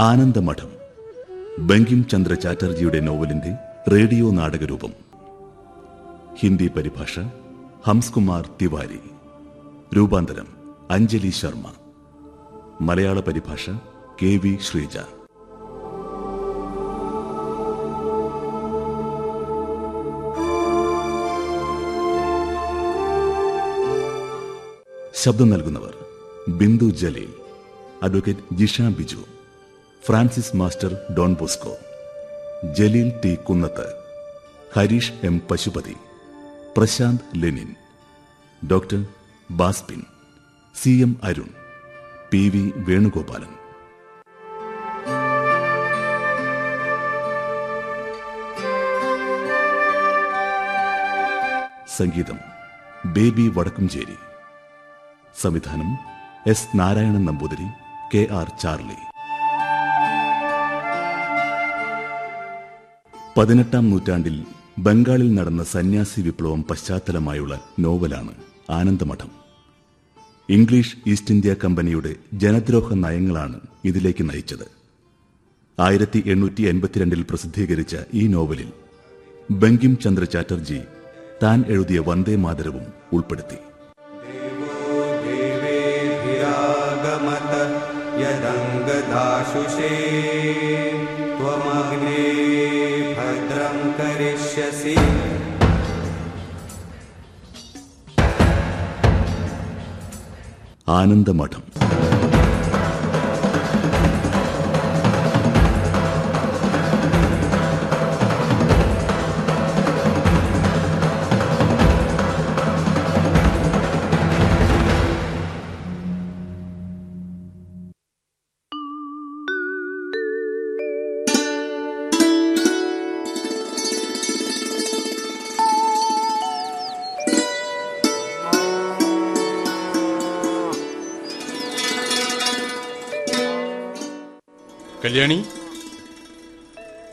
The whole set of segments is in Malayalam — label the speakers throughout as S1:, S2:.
S1: ആനന്ദമഠം. ബങ്കിം ചന്ദ്ര ചാറ്റർജിയുടെ നോവലിന്റെ റേഡിയോ നാടകരൂപം. ഹിന്ദി പരിഭാഷ ഹംസ്കുമാർ തിവാരി. രൂപാന്തരം അഞ്ജലി ശർമ്മ. മലയാള പരിഭാഷ കെ വി ശ്രീജ. ശബ്ദം നൽകുന്നവർ Bindu Jaleel advocate Jisha Biju. Francis master Don Bosco Jaleel T Kunnath Harish M Pashupathi Prashanth Lenin doctor Baspin C M Arun P V Venugopalan. സംഗീതം ബേബി വടക്കുംചേരി. സംവിധാനം S Narayanan Namboothiri K R Charlie. പതിനെട്ടാം നൂറ്റാണ്ടിൽ ബംഗാളിൽ നടന്ന സന്യാസി വിപ്ലവം പശ്ചാത്തലമായുള്ള നോവലാണ് ആനന്ദമഠം. ഇംഗ്ലീഷ് ഈസ്റ്റ് ഇന്ത്യ കമ്പനിയുടെ ജനദ്രോഹ നയങ്ങളാണ് ഇതിലേക്ക് നയിച്ചത്. ആയിരത്തി എണ്ണൂറ്റി എൺപത്തിരണ്ടിൽ പ്രസിദ്ധീകരിച്ച ഈ നോവലിൽ ബങ്കിം ചന്ദ്ര ചാറ്റർജി താൻ എഴുതിയ വന്ദേ മാതരവും ഉൾപ്പെടുത്തി.
S2: യദംഗദാശുഷേ ത്വമഗ്നേ करिष्यसि
S1: ആനന്ദമഠം
S3: കല്യാണി?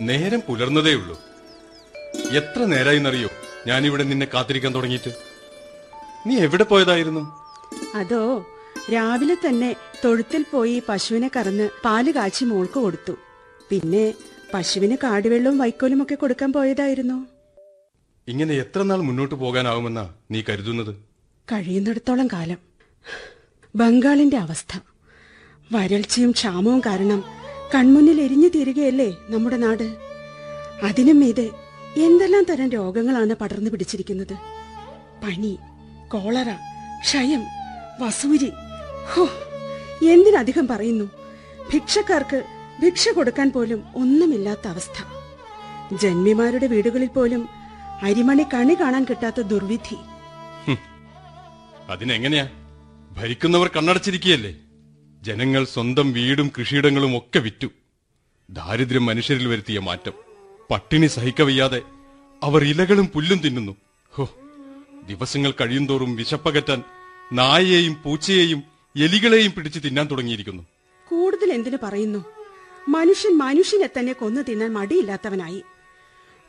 S3: നേരം പുലർന്നതേ ഉള്ളൂ. എത്ര നേരായിന്നറിയോ? ഞാനിവിടെ നിന്നെ കാത്തിരിക്കാൻ തുടങ്ങിയിട്ട്. നീ എവിടെ പോയതായിരുന്നു?
S4: അതോ രാവിലെ തന്നെ തൊഴുത്തിൽ പോയി പശുവിനെ കറന്ന് പാൽ കാച്ചി മോൾക്ക് കൊടുത്തു. പിന്നെ പശുവിന് കാടുവെള്ളവും വൈക്കോലും ഒക്കെ കൊടുക്കാൻ പോയതായിരുന്നു.
S3: ഇങ്ങനെ എത്ര നാൾ മുന്നോട്ട് പോകാനാവുമെന്നാ നീ കരുതുന്നത്?
S4: കഴിയുന്നിടത്തോളം കാലം. ബംഗാളിന്റെ അവസ്ഥ. വരൾച്ചയും ക്ഷാമവും കാരണം കൺമുന്നിൽ എരിഞ്ഞു തീരുകയല്ലേ നമ്മുടെ നാട്? അതിനും മീതെ എന്തെല്ലാം തരം രോഗങ്ങളാണ് പടർന്നു പിടിച്ചിരിക്കുന്നത്? പനി കോളറ ക്ഷയം വസൂരി. ഹോ എന്തിനധികം പറയുന്നു? ഭിക്ഷക്കാർക്ക് ഭിക്ഷ കൊടുക്കാൻ പോലും ഒന്നുമില്ലാത്ത അവസ്ഥ. ജന്മിമാരുടെ വീടുകളിൽ പോലും അരിമണി കണി കാണാൻ കിട്ടാത്ത ദുർവിധി.
S3: അതിനെങ്ങനെയാ? ഭരിക്കുന്നവർ കണ്ണടച്ചിരിക്കുകയല്ലേ? ജനങ്ങൾ സ്വന്തം വീടും കൃഷിയിടങ്ങളും ഒക്കെ വിറ്റു. ദാരിദ്ര്യം മനുഷ്യരിൽ വരുത്തിയ മാറ്റം. പട്ടിണി സഹിക്കവയ്യാതെ അവർ ഇലകളും പുല്ലും തിന്നുന്നു. ഹോ ദിവസങ്ങൾ കഴിയുന്തോറും വിശപ്പകറ്റാൻ നായയെയും പൂച്ചയെയും എലികളെയും പിടിച്ച് തിന്നാൻ തുടങ്ങിയിരിക്കുന്നു.
S4: കൂടുതൽ എന്തിനു പറയുന്നു? മനുഷ്യൻ മനുഷ്യനെ തന്നെ കൊന്നു തിന്നാൻ മടിയില്ലാത്തവനായി.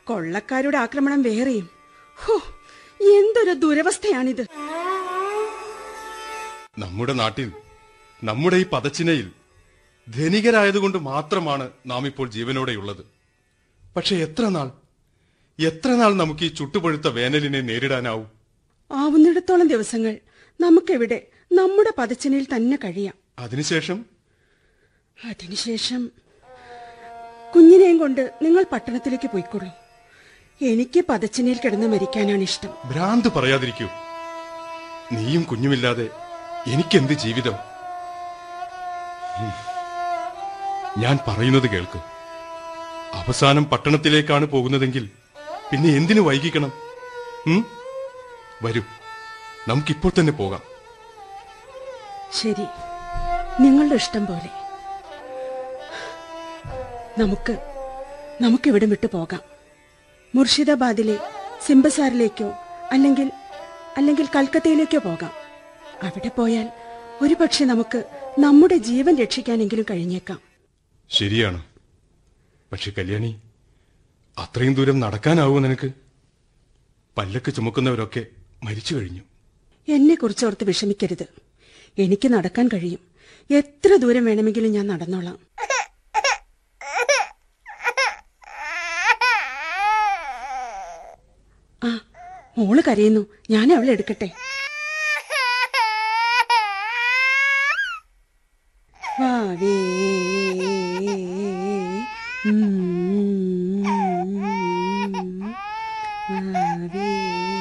S4: കൊള്ളക്കാരുടെ ആക്രമണം വേറെയും. ഹോ എന്തൊരു ദുരവസ്ഥയാണിത്.
S3: നമ്മുടെ നാട്ടിൽ നമ്മുടെ ഈ പതച്ചിനയിൽ ധനികരായതുകൊണ്ട് മാത്രമാണ് നാം ഇപ്പോൾ ജീവനോടെയുള്ളത്. പക്ഷെ എത്ര നാൾ? എത്ര നാൾ നമുക്ക് ഈ ചുട്ടുപഴുത്ത വേനലിനെ നേരിടാനാവും?
S4: ആവുന്നിടത്തോളം ദിവസങ്ങൾ നമുക്കെവിടെ നമ്മുടെ പതച്ചിനയിൽ തന്നെ കഴിയാം.
S3: അതിനുശേഷം?
S4: അതിനുശേഷം കുഞ്ഞിനെയും കൊണ്ട് നിങ്ങൾ പട്ടണത്തിലേക്ക് പോയിക്കൊള്ളൂ. എനിക്ക് പതച്ചിനയിൽ കിടന്ന് മരിക്കാനാണ് ഇഷ്ടം.
S3: ഭ്രാന്ത് പറയാതിരിക്കൂ. നീയും കുഞ്ഞുമില്ലാതെ എനിക്കെന്ത് ജീവിതം. ഞാൻ പറയുന്നത് കേൾക്ക്. അവസാനം പട്ടണത്തിലേക്കാണ് പോകുന്നതെങ്കിൽ പിന്നെ എന്തിനു വൈകിക്കണം? വരൂ. നമുക്കിപ്പോൾ തന്നെ പോകാം.
S4: ശരി. നിങ്ങളുടെ ഇഷ്ടം പോലെ. നമുക്ക് നമുക്കിവിടെ വിട്ട് പോകാം. മുർഷിദാബാദിലെ സിംബസാറിലേക്കോ അല്ലെങ്കിൽ അല്ലെങ്കിൽ കൽക്കത്തയിലേക്കോ പോകാം. അവിടെ പോയാൽ ഒരുപക്ഷെ നമുക്ക് നമ്മുടെ ജീവൻ രക്ഷിക്കാനെങ്കിലും കഴിഞ്ഞേക്കാം.
S3: ശരിയാണ്. പക്ഷെ കല്യാണി അത്രയും ദൂരം നടക്കാനാവൂ നിനക്ക്? പല്ലക്ക് ചുമക്കുന്നവരൊക്കെ മരിച്ചു കഴിഞ്ഞു.
S4: എന്നെ കുറിച്ച് ഓർത്ത് വിഷമിക്കരുത്. എനിക്ക് നടക്കാൻ കഴിയും. എത്ര ദൂരം വേണമെങ്കിലും ഞാൻ നടന്നോളാം. ആ മോൾ കരയുന്നു. ഞാൻ അവളെ എടുക്കട്ടെ?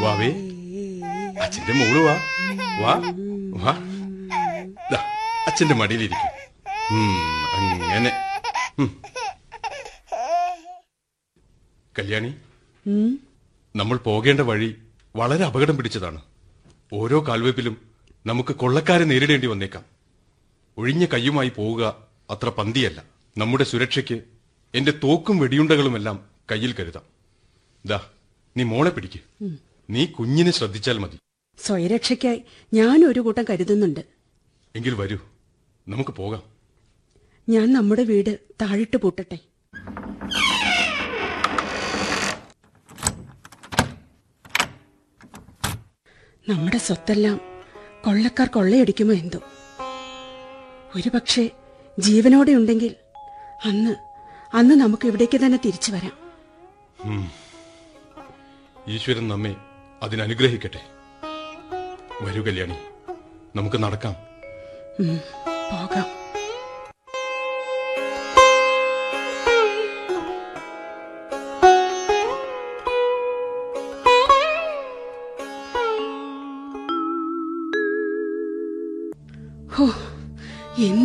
S4: വാവേ
S3: അച്ഛന്റെ മോൾ വാ. വാ വാ. അച്ഛന്റെ മടിയിലിരിക്കും. അങ്ങനെ. കല്യാണി. നമ്മൾ പോകേണ്ട വഴി വളരെ അപകടം പിടിച്ചതാണ്. ഓരോ കാൽവെപ്പിലും നമുക്ക് കൊള്ളക്കാരെ നേരിടേണ്ടി വന്നേക്കാം. ഒഴിഞ്ഞ കൈയുമായി പോവുക അത്ര പന്തിയല്ല. നമ്മുടെ സുരക്ഷയ്ക്ക് എന്റെ തോക്കും വെടിയുണ്ടകളുമെല്ലാം കയ്യിൽ കരുതാം. ദാ നീ മോളെ പിടിക്ക്. നീ കുഞ്ഞിനെ ശ്രദ്ധിച്ചാൽ മതി.
S4: സ്വയരക്ഷയ്ക്കായി ഞാൻ ഒരു കൂട്ടം കരുതുന്നുണ്ട്.
S3: എങ്കിൽ വരൂ. നമുക്ക് പോകാം.
S4: ഞാൻ നമ്മുടെ വീട് താഴിട്ട് പൂട്ടട്ടെ. നമ്മുടെ സ്വത്തെല്ലാം കൊള്ളക്കാർ കൊള്ളയടിക്കുമോ എന്തോ? ഒരുപക്ഷെ ജീവനോടെ ഉണ്ടെങ്കിൽ അന്ന് അന്ന് നമുക്ക് ഇവിടേക്ക് തന്നെ തിരിച്ചു വരാം.
S3: ഈശ്വരൻ നമ്മെ അതിനനുഗ്രഹിക്കട്ടെ വരൂ കല്യാണി നമുക്ക് നടക്കാം.
S4: പോകാം.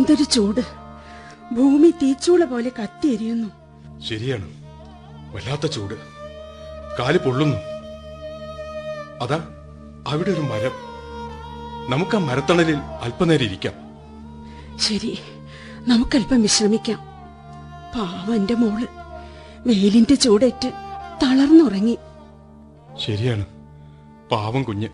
S4: എന്തൊരു ചൂട്. ഭൂമി തീച്ചൂള പോലെ കത്തിയെരിയുന്നു
S3: ശരിയാണ്. വല്ലാത്ത ചൂട്. കാൽ പൊള്ളുന്നു. അതാ അവിടെ ഒരു മരം. നമുക്ക് ആ മരത്തണലിൽ അല്പനേരം ഇരിക്കാം.
S4: ശരി നമുക്കല്പം വിശ്രമിക്കാം. പാവന്റെ മോൾ. വെയിലിന്റെ ചൂടേറ്റ് തളർന്നുറങ്ങി.
S3: ശരിയാണ്. പാവം കുഞ്ഞ്.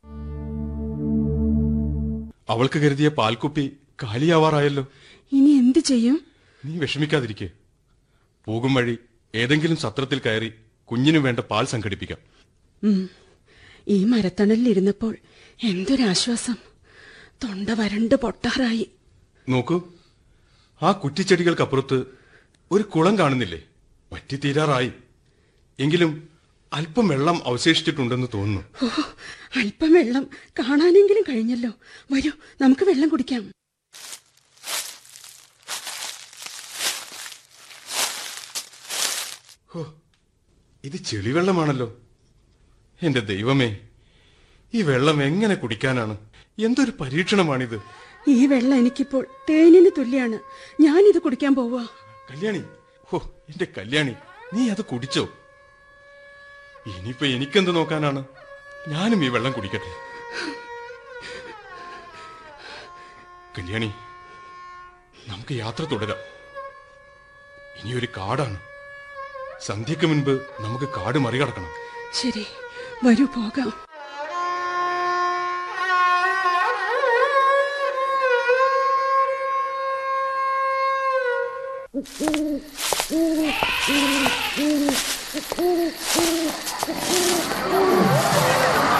S3: അവൾക്ക് കരുതിയ പാൽക്കുപ്പി കാലിയാവാറായല്ലോ.
S4: ഇനി എന്ത് ചെയ്യും?
S3: നീ വിഷമിക്കാതിരിക്കെ. പോകും വഴി ഏതെങ്കിലും സത്രത്തിൽ കയറി കുഞ്ഞിനു വേണ്ട പാൽ സംഘടിപ്പിക്കാം.
S4: ഈ മരത്തണലിൽ ഇരുന്നപ്പോൾ എന്തൊരാശ്വാസം. തൊണ്ട വരണ്ട് പൊട്ടാറായി.
S3: നോക്കൂ. ആ കുറ്റിച്ചെടികൾക്കപ്പുറത്ത് ഒരു കുളം കാണുന്നില്ലേ? വറ്റിത്തീരാറായി. എങ്കിലും അല്പം വെള്ളം അവശേഷിച്ചിട്ടുണ്ടെന്ന് തോന്നുന്നു.
S4: അല്പം വെള്ളം കാണാനെങ്കിലും കഴിഞ്ഞല്ലോ. വരൂ നമുക്ക് വെള്ളം കുടിക്കാം.
S3: ഹോ ഇത് ചെളിവെള്ളമാണല്ലോ. എന്റെ ദൈവമേ ഈ വെള്ളം എങ്ങനെ കുടിക്കാനാണ്? എന്തൊരു പരീക്ഷണമാണിത്?
S4: ഈ വെള്ളം എനിക്കിപ്പോൾ തേനിന് തുല്യാണ്. ഇത് കുടിക്കാൻ പോവാ.
S3: കല്യാണി ഹോ എന്റെ കല്യാണി നീ അത് കുടിച്ചോ? ഇനിയിപ്പോ എനിക്കെന്ത് നോക്കാനാണ്? ഞാനും ഈ വെള്ളം കുടിക്കട്ടെ. കല്യാണി നമുക്ക് യാത്ര തുടരാം. ഇനിയൊരു കാടാണ്. സന്ധ്യക്ക് മുൻപ് നമുക്ക് കാട് മറികടക്കണം.
S4: ശരി വരൂ പോകാം. ഓ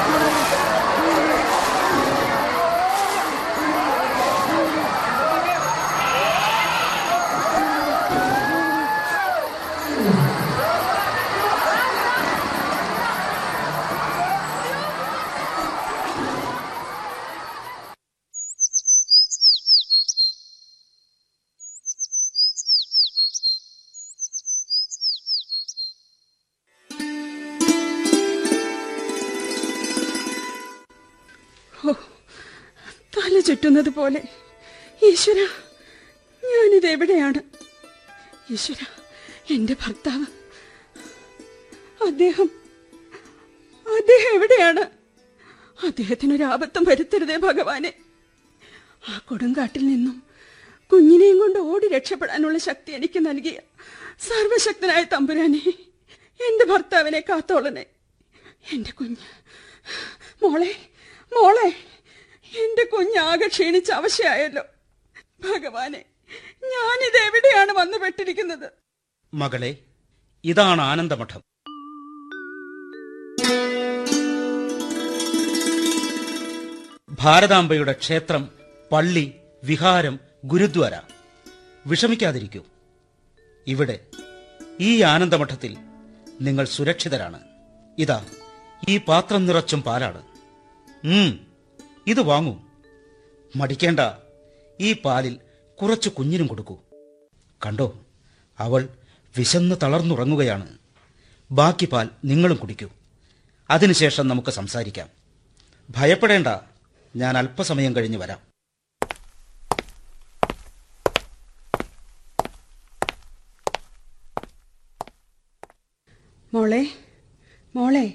S4: തല ചുറ്റുന്നത് പോലെ. ഈശ്വര ഞാനിത് എവിടെയാണ്? ഈശ്വര എന്റെ ഭർത്താവ്. അദ്ദേഹം അദ്ദേഹം എവിടെയാണ്? അദ്ദേഹത്തിനൊരു ആപത്തം വരുത്തരുതേ ഭഗവാനെ. ആ കൊടുങ്കാട്ടിൽ നിന്നും കുഞ്ഞിനെയും കൊണ്ട് ഓടി രക്ഷപ്പെടാനുള്ള ശക്തി എനിക്ക് നൽകിയ സർവശക്തനായ തമ്പുരാനെ എന്റെ ഭർത്താവിനെ കാത്തോളനെ എന്റെ കുഞ്ഞ് മോളെ മോളെ എന്റെ കുഞ്ഞാകെ ക്ഷീണിച്ച് അവശയായല്ലോ. ഭഗവാനെ ഞാനിത് എവിടെയാണ് വന്നു പെട്ടിരിക്കുന്നത്
S5: മകളെ ഇതാണ് ആനന്ദമഠം. ഭാരതാംബയുടെ ക്ഷേത്രം പള്ളി വിഹാരം ഗുരുദ്വാര. വിഷമിക്കാതിരിക്കൂ. ഇവിടെ ഈ ആനന്ദമഠത്തിൽ നിങ്ങൾ സുരക്ഷിതരാണ്. ഇതാ ഈ പാത്രം നിറച്ചും പാലാണ്. ഇത് വാങ്ങൂ. മടിക്കേണ്ട. ഈ പാലിൽ കുറച്ച് കുഞ്ഞിനും കൊടുക്കൂ. കണ്ടോ? അവൾ വിശന്ന് തളർന്നുറങ്ങുകയാണ്. ബാക്കി പാൽ നിങ്ങളും കുടിക്കൂ. അതിനുശേഷം നമുക്ക് സംസാരിക്കാം. ഭയപ്പെടേണ്ട. ഞാൻ അല്പസമയം കഴിഞ്ഞ് വരാം.
S4: മോളെ മോളെ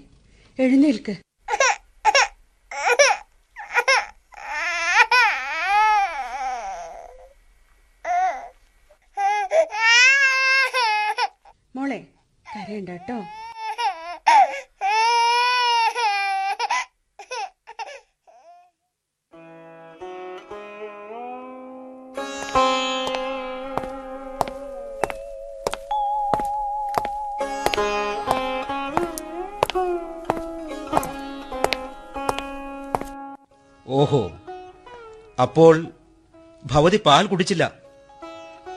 S4: എഴുന്നേൽക്ക്. കരയണ്ട കേട്ടോ.
S5: ഓഹോ. അപ്പോൾ ഭവതി പാൽ കുടിച്ചില്ല.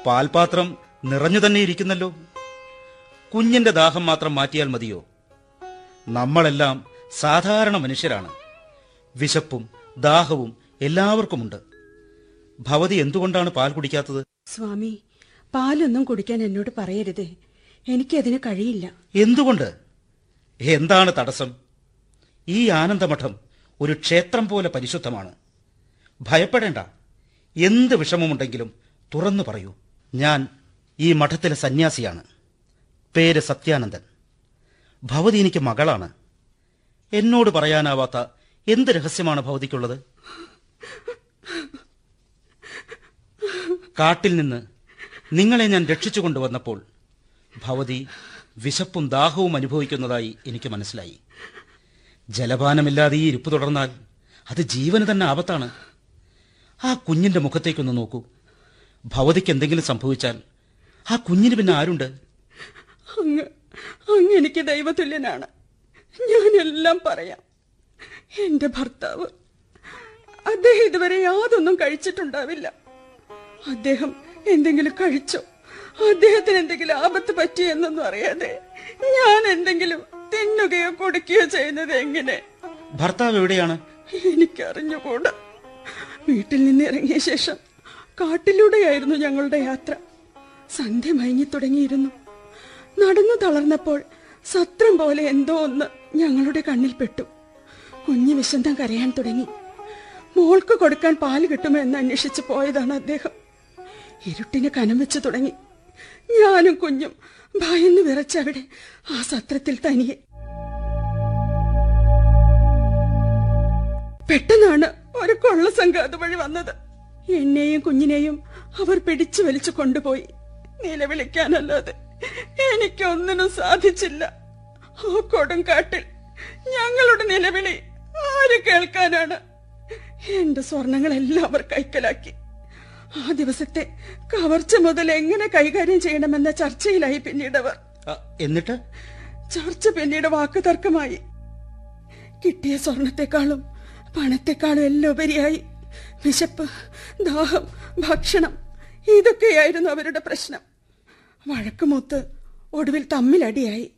S5: പാൽപാത്രം നിറഞ്ഞു തന്നെ ഇരിക്കുന്നല്ലോ കുഞ്ഞിന്റെ ദാഹം മാത്രം മാറ്റിയാൽ മതിയോ? നമ്മളെല്ലാം സാധാരണ മനുഷ്യരാണ്. വിശപ്പും ദാഹവും എല്ലാവർക്കുമുണ്ട്. ഭവതി എന്തുകൊണ്ടാണ് പാൽ കുടിക്കാത്തത്?
S4: സ്വാമി പാലൊന്നും കുടിക്കാൻ എന്നോട് പറയരുതേ. എനിക്കതിന് കഴിയില്ല.
S5: എന്തുകൊണ്ട്? എന്താണ് തടസ്സം? ഈ ആനന്ദമഠം ഒരു ക്ഷേത്രം പോലെ പരിശുദ്ധമാണ്. ഭയപ്പെടേണ്ട. എന്ത് വിഷമമുണ്ടെങ്കിലും തുറന്നു പറയൂ. ഞാൻ ഈ മഠത്തിലെ സന്യാസിയാണ്. പേര് സത്യാനന്ദൻ. ഭവതി എനിക്ക് മകളാണ്. എന്നോട് പറയാനാവാത്ത എന്ത് രഹസ്യമാണ് ഭവതിക്കുള്ളത്? കാട്ടിൽ നിന്ന് നിങ്ങളെ ഞാൻ രക്ഷിച്ചു കൊണ്ടുവന്നപ്പോൾ ഭവതി വിശപ്പും ദാഹവും അനുഭവിക്കുന്നതായി എനിക്ക് മനസ്സിലായി. ജലപാനമില്ലാതെ ഈ ഇരിപ്പ് തുടർന്നാൽ അത് ജീവന് തന്നെ ആപത്താണ്. ആ കുഞ്ഞിന്റെ മുഖത്തേക്കൊന്ന് നോക്കൂ. ഭവതിക്ക് എന്തെങ്കിലും സംഭവിച്ചാൽ ആ കുഞ്ഞിന് പിന്നെ ആരുണ്ട്?
S4: അങ്ങ് അങ്ങ് എനിക്ക് ദൈവതുല്യനാണ്. ഞാനെല്ലാം പറയാം. എന്റെ ഭർത്താവ് അദ്ദേഹം ഇതുവരെ യാതൊന്നും കഴിച്ചിട്ടുണ്ടാവില്ല. അദ്ദേഹം എന്തെങ്കിലും കഴിച്ചോ? അദ്ദേഹത്തിന് എന്തെങ്കിലും ആപത്ത് പറ്റി എന്നൊന്നും അറിയാതെ ഞാൻ എന്തെങ്കിലും തിന്നുകയോ കൊടുക്കുകയോ ചെയ്യുന്നത് എങ്ങനെ?
S5: ഭർത്താവ് എവിടെയാണ്?
S4: എനിക്കറിഞ്ഞുകൂടാ. വീട്ടിൽ നിന്ന് ഇറങ്ങിയ ശേഷം കാട്ടിലൂടെയായിരുന്നു ഞങ്ങളുടെ യാത്ര. സന്ധ്യ മയങ്ങി തുടങ്ങിയിരുന്നു. നടന്നു തളർന്നപ്പോൾ സത്രം പോലെ എന്തോ ഒന്ന് ഞങ്ങളുടെ കണ്ണിൽ പെട്ടു. കുഞ്ഞ് വിശന്തം കരയാൻ തുടങ്ങി. മോൾക്ക് കൊടുക്കാൻ പാൽ കിട്ടുമോ എന്ന് അന്വേഷിച്ച് പോയതാണ് അദ്ദേഹം. ഇരുട്ടിന് കനം വെച്ച് തുടങ്ങി. ഞാനും കുഞ്ഞും ഭയന്ന് വിറച്ചവിടെ ആ സത്രത്തിൽ തനിയെ. പെട്ടെന്നാണ് ഒരു കൊള്ളസംഘം അതുവഴി വന്നത്. എന്നെയും കുഞ്ഞിനെയും അവർ പിടിച്ചു വലിച്ചു കൊണ്ടുപോയി. നിലവിളിക്കാനല്ലാതെ. എനിക്കൊന്നിനും സാധിച്ചില്ല. ആ കൊടുങ്കാട്ടിൽ ഞങ്ങളുടെ നിലവിളി ആര് കേൾക്കാനാണ്? എന്റെ സ്വർണങ്ങളെല്ലാം അവർ കൈക്കലാക്കി. ആ ദിവസത്തെ കവർച്ച മുതൽ എങ്ങനെ കൈകാര്യം ചെയ്യണമെന്ന ചർച്ചയിലായി പിന്നീടവർ
S5: എന്നിട്ട്?
S4: ചർച്ച പിന്നീട് വാക്ക് തർക്കമായി. കിട്ടിയ സ്വർണത്തെക്കാളും പണത്തെക്കാളും എല്ലാം ഉപരിയായി. വിശപ്പ് ദാഹം ഭക്ഷണം ഇതൊക്കെയായിരുന്നു അവരുടെ പ്രശ്നം. വഴക്കുമൊത്ത് ഒടുവിൽ തമ്മിലടിയായി.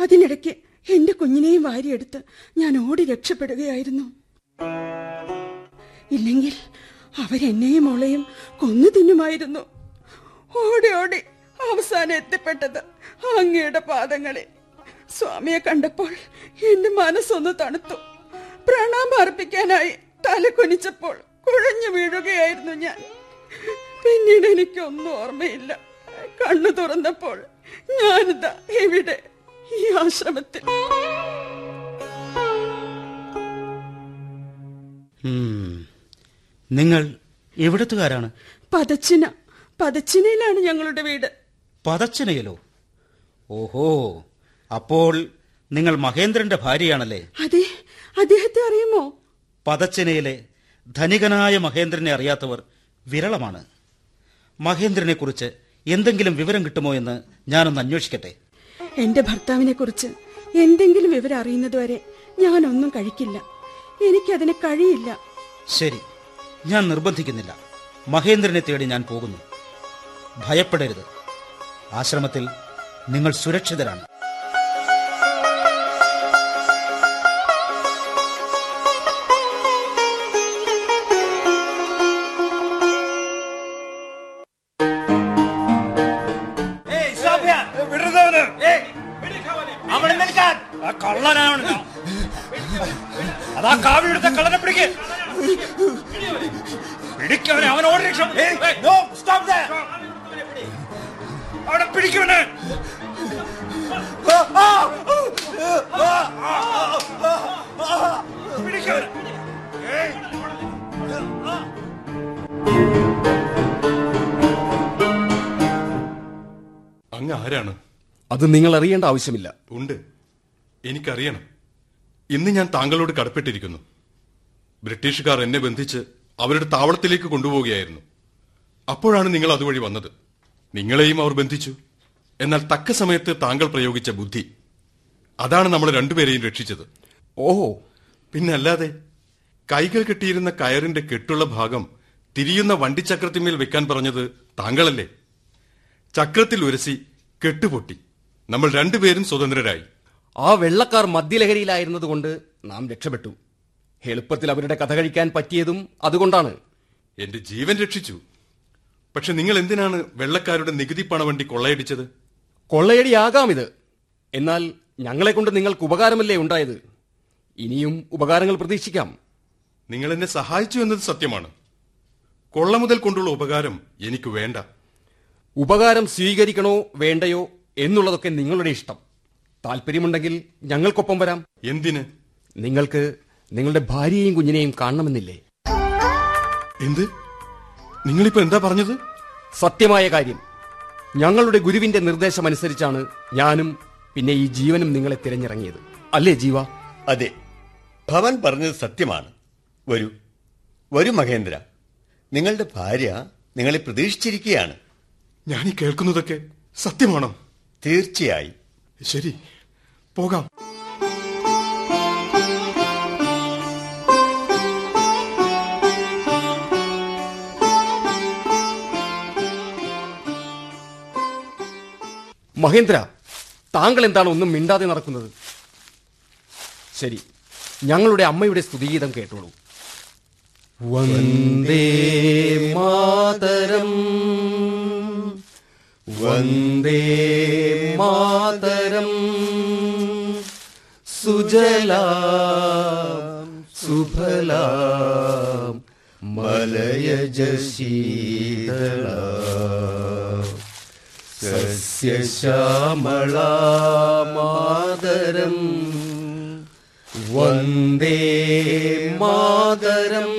S4: അതിനിടയ്ക്ക് എന്റെ കുഞ്ഞിനെയും വാരിയെടുത്ത് ഞാൻ ഓടി രക്ഷപ്പെടുകയായിരുന്നു. ഇല്ലെങ്കിൽ അവരെന്നെയും മോളെയും കൊന്നു തിന്നുമായിരുന്നു. ഓടി ഓടി അവസാനം എത്തിപ്പെട്ടത് അങ്ങയുടെ പാദങ്ങളിൽ. സ്വാമിയെ കണ്ടപ്പോൾ എന്റെ മനസ്സൊന്ന് തണുത്തു. പ്രണാമം അർപ്പിക്കാനായി തല കുനിച്ചപ്പോൾ കുഴഞ്ഞു വീഴുകയായിരുന്നു ഞാൻ. പിന്നീട് എനിക്കൊന്നും ഓർമ്മയില്ല. കണ്ണു തുറന്നപ്പോൾ ഞാനിതാ ഇവിടെ ഈ ആശ്രമത്തിൽ.
S5: നിങ്ങൾ എവിടത്തുകാരാണ്?
S4: പതച്ചിന. പതച്ചിനയിലാണ് ഞങ്ങളുടെ വീട്.
S5: പതച്ചിനയിലോ? ഓഹോ. അപ്പോൾ നിങ്ങൾ മഹേന്ദ്രന്റെ ഭാര്യയാണല്ലേ?
S4: അതെ. അദ്ദേഹത്തെ അറിയുമോ?
S5: പതച്ചിനയിലെ ധനികനായ മഹേന്ദ്രനെ അറിയാത്തവർ വിരളമാണ്. മഹേന്ദ്രനെക്കുറിച്ച് എന്തെങ്കിലും വിവരം കിട്ടുമോ എന്ന് ഞാനൊന്ന് അന്വേഷിക്കട്ടെ.
S4: എന്റെ ഭർത്താവിനെ കുറിച്ച് എന്തെങ്കിലും വിവരം അറിയുന്നതുവരെ ഞാനൊന്നും കഴിക്കില്ല. എനിക്കതിന് കഴിയില്ല.
S5: ശരി. ഞാൻ നിർബന്ധിക്കുന്നില്ല. മഹേന്ദ്രനെ തേടി ഞാൻ പോകുന്നു. ഭയപ്പെടരുത്. ആശ്രമത്തിൽ നിങ്ങൾ സുരക്ഷിതരാണ്.
S6: അതാ കാവ്യെടുത്ത കള്ളനെ പിടിക്ക്. പിടിക്കവനെ അവനോട് രക്ഷ അവിടെ പിടിക്കവനെ
S3: അങ്ങ് ആരാണ്?
S7: അത് നിങ്ങൾ അറിയേണ്ട ആവശ്യമില്ല.
S3: ഉണ്ട്. എനിക്കറിയണം. ഇന്ന് ഞാൻ താങ്കളോട് കടപ്പെട്ടിരിക്കുന്നു. ബ്രിട്ടീഷുകാർ എന്നെ ബന്ധിച്ച് അവരുടെ താവളത്തിലേക്ക് കൊണ്ടുപോവുകയായിരുന്നു. അപ്പോഴാണ് നിങ്ങൾ അതുവഴി വന്നത്. നിങ്ങളെയും അവർ ബന്ധിച്ചു. എന്നാൽ തക്ക സമയത്ത് താങ്കൾ പ്രയോഗിച്ച ബുദ്ധി. അതാണ് നമ്മൾ രണ്ടുപേരെയും രക്ഷിച്ചത്.
S7: ഓഹോ.
S3: പിന്നല്ലാതെ കൈകൾ കെട്ടിയിരുന്ന കയറിന്റെ കെട്ടുള്ള ഭാഗം തിരിയുന്ന വണ്ടിച്ചക്രത്തിന്മേൽ വെക്കാൻ പറഞ്ഞത് താങ്കളല്ലേ? ചക്രത്തിൽ ഉരസി കെട്ടുപൊട്ടി. നമ്മൾ രണ്ടുപേരും സ്വതന്ത്രരായി.
S7: ആ വെള്ളക്കാർ മദ്യലഹരിയിലായിരുന്നതുകൊണ്ട് നാം രക്ഷപ്പെട്ടു. എളുപ്പത്തിൽ അവരുടെ കഥ കഴിക്കാൻ പറ്റിയതും അതുകൊണ്ടാണ്.
S3: എന്റെ ജീവൻ രക്ഷിച്ചു. പക്ഷെ നിങ്ങൾ എന്തിനാണ് വെള്ളക്കാരുടെ നികുതി പണവണ്ടി കൊള്ളയടിച്ചത്?
S7: കൊള്ളയടിയാകാം ഇത് എന്നാൽ ഞങ്ങളെ കൊണ്ട് നിങ്ങൾക്ക് ഉപകാരമല്ലേ ഉണ്ടായത്? ഇനിയും ഉപകാരങ്ങൾ പ്രതീക്ഷിക്കാം.
S3: നിങ്ങൾ എന്നെ സഹായിച്ചു എന്നത് സത്യമാണ്. കൊള്ള മുതൽ കൊണ്ടുള്ള ഉപകാരം എനിക്ക് വേണ്ട.
S7: ഉപകാരം സ്വീകരിക്കണോ വേണ്ടയോ എന്നുള്ളതൊക്കെ നിങ്ങളുടെ ഇഷ്ടം. താല്പര്യമുണ്ടെങ്കിൽ ഞങ്ങൾക്കൊപ്പം വരാം.
S3: എന്തിന്?
S7: നിങ്ങൾക്ക് നിങ്ങളുടെ ഭാര്യയെയും കുഞ്ഞിനെയും കാണണമെന്നില്ലേ?
S3: എന്ത്? നിങ്ങളിപ്പോ എന്താ പറഞ്ഞത്?
S7: സത്യമായ കാര്യം. ഞങ്ങളുടെ ഗുരുവിന്റെ നിർദ്ദേശമനുസരിച്ചാണ് ഞാനും പിന്നെ ഈ ജീവനും നിങ്ങളെ തിരഞ്ഞിറങ്ങിയത്. അല്ലേ ജീവ?
S8: അതെ. ഭവൻ പറഞ്ഞത് സത്യമാണ്. വരൂ. വരൂ മഹേന്ദ്ര. നിങ്ങളുടെ ഭാര്യ നിങ്ങളെ പ്രതീക്ഷിച്ചിരിക്കുകയാണ്.
S3: ഞാൻ ഈ കേൾക്കുന്നതൊക്കെ സത്യമാണോ?
S8: തീർച്ചയായി.
S3: ശരി. പോകാം.
S7: മഹേന്ദ്ര താങ്കൾ എന്താണ് ഒന്നും മിണ്ടാതെ നടക്കുന്നത്? ശരി ഞങ്ങളുടെ അമ്മയുടെ സ്തുതിഗീതം കേട്ടോളൂ. വന്ദേ മാതരം. വന്ദേ മാതരം. സുജലാം സുഫലാം മലയജ ശീതളാം സസ്യശ്യാമളാമാതരം വന്ദേ മാതരം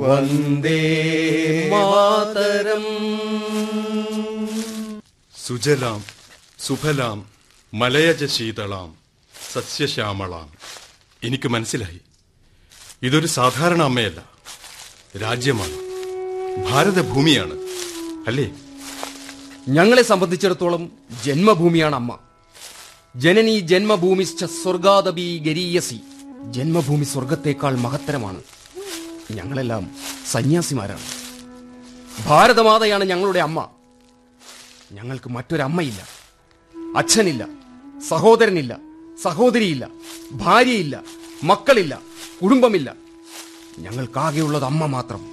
S7: വന്ദേ മാതരം
S3: സുജലാം സുഫലാം മലയജ ശീതളാം സസ്യശ്യാമളാം. എനിക്ക് മനസ്സിലായി. ഇതൊരു സാധാരണ അമ്മയല്ല രാജ്യമാണ് ഭാരതഭൂമിയാണ് അല്ലേ?
S7: ഞങ്ങളെ സംബന്ധിച്ചിടത്തോളം ജന്മഭൂമിയാണ് അമ്മ. ജനനി ജന്മഭൂമിശ്ച സ്വർഗാദപി ഗരീയസി. ജന്മഭൂമി സ്വർഗത്തേക്കാൾ മഹത്തരമാണ്. ഞങ്ങളെല്ലാം സന്യാസിമാരാണ്. ഭാരതമാതയാണ് ഞങ്ങളുടെ അമ്മ. ഞങ്ങൾക്ക് മറ്റൊരമ്മയില്ല. അച്ഛനില്ല സഹോദരനില്ല സഹോദരിയില്ല ഭാര്യയില്ല മക്കളില്ല കുടുംബമില്ല. ഞങ്ങൾക്കാകെയുള്ളത് അമ്മ മാത്രം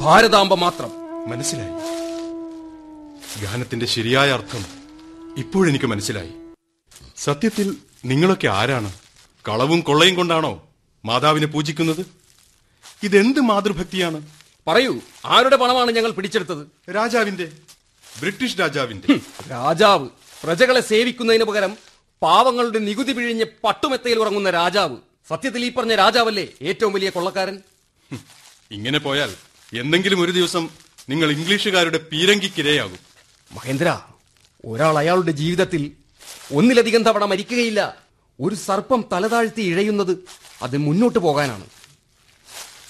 S7: ഭാരതാംബ മാത്രം.
S3: മനസ്സിലായി. ഗാനത്തിന്റെ ശരിയായ അർത്ഥം ഇപ്പോഴെനിക്ക് മനസ്സിലായി. സത്യത്തിൽ നിങ്ങളൊക്കെ ആരാണ്? കളവും കൊള്ളയും കൊണ്ടാണോ മാതാവിനെ പൂജിക്കുന്നത്? ഇതെന്ത് മാതൃഭക്തിയാണ്?
S7: പറയൂ ആരുടെ പണമാണ് ഞങ്ങൾ പിടിച്ചെടുത്തത്?
S3: രാജാവിന്റെ ബ്രിട്ടീഷ് രാജാവിന്റെ.
S7: രാജാവ്. പ്രജകളെ സേവിക്കുന്നതിന് പകരം പാവങ്ങളുടെ നികുതി പിഴിഞ്ഞ് പട്ടുമെത്തയിൽ ഉറങ്ങുന്ന രാജാവ്. സത്യത്തിൽ ഈ പറഞ്ഞ രാജാവല്ലേ ഏറ്റവും വലിയ കൊള്ളക്കാരൻ?
S3: ഇങ്ങനെ പോയാൽ എന്തെങ്കിലും ഒരു ദിവസം നിങ്ങൾ ഇംഗ്ലീഷുകാരുടെ പീരങ്കിക്കിരയാകും.
S7: മഹേന്ദ്ര ഒരാൾ അയാളുടെ ജീവിതത്തിൽ ഒന്നിലധികം തവണ മരിക്കുകയില്ല. ഒരു സർപ്പം തലതാഴ്ത്തി ഇഴയുന്നത് അത് മുന്നോട്ട് പോകാനാണ്.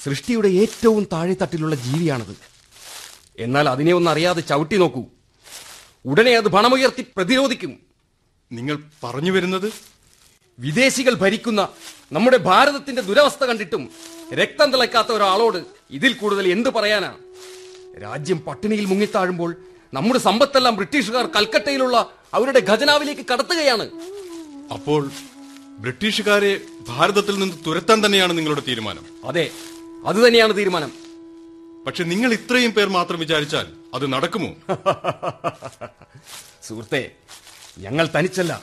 S7: സൃഷ്ടിയുടെ ഏറ്റവും താഴെത്തട്ടിലുള്ള ജീവിയാണത്. എന്നാൽ അതിനെ ഒന്നറിയാതെ ചവിട്ടി നോക്കൂ. ഉടനെ അത് പണമുയർത്തി പ്രതിരോധിക്കും.
S3: നിങ്ങൾ പറഞ്ഞു വരുന്നത്?
S7: വിദേശികൾ ഭരിക്കുന്ന നമ്മുടെ ഭാരതത്തിന്റെ ദുരവസ്ഥ കണ്ടിട്ടും രക്തം തിളക്കാത്ത ഒരാളോട് ഇതിൽ കൂടുതൽ എന്ത് പറയാനാ? രാജ്യം പട്ടിണിയിൽ മുങ്ങിത്താഴുമ്പോൾ നമ്മുടെ സമ്പത്തെല്ലാം ബ്രിട്ടീഷുകാർ കൽക്കട്ടയിലുള്ള അവരുടെ ഖജനാവിലേക്ക് കടത്തുകയാണ്.
S3: അപ്പോൾ ബ്രിട്ടീഷുകാരെ ഭാരതത്തിൽ നിന്ന് തുരത്താൻ തന്നെയാണ് നിങ്ങളുടെ തീരുമാനം.
S7: അതെ അത് തന്നെയാണ് തീരുമാനം.
S3: പക്ഷെ നിങ്ങൾ ഇത്രയും പേർ മാത്രം വിചാരിച്ചാൽ അത് നടക്കുമോ?
S7: സുഹൃത്തെ ഞങ്ങൾ തനിച്ചല്ല.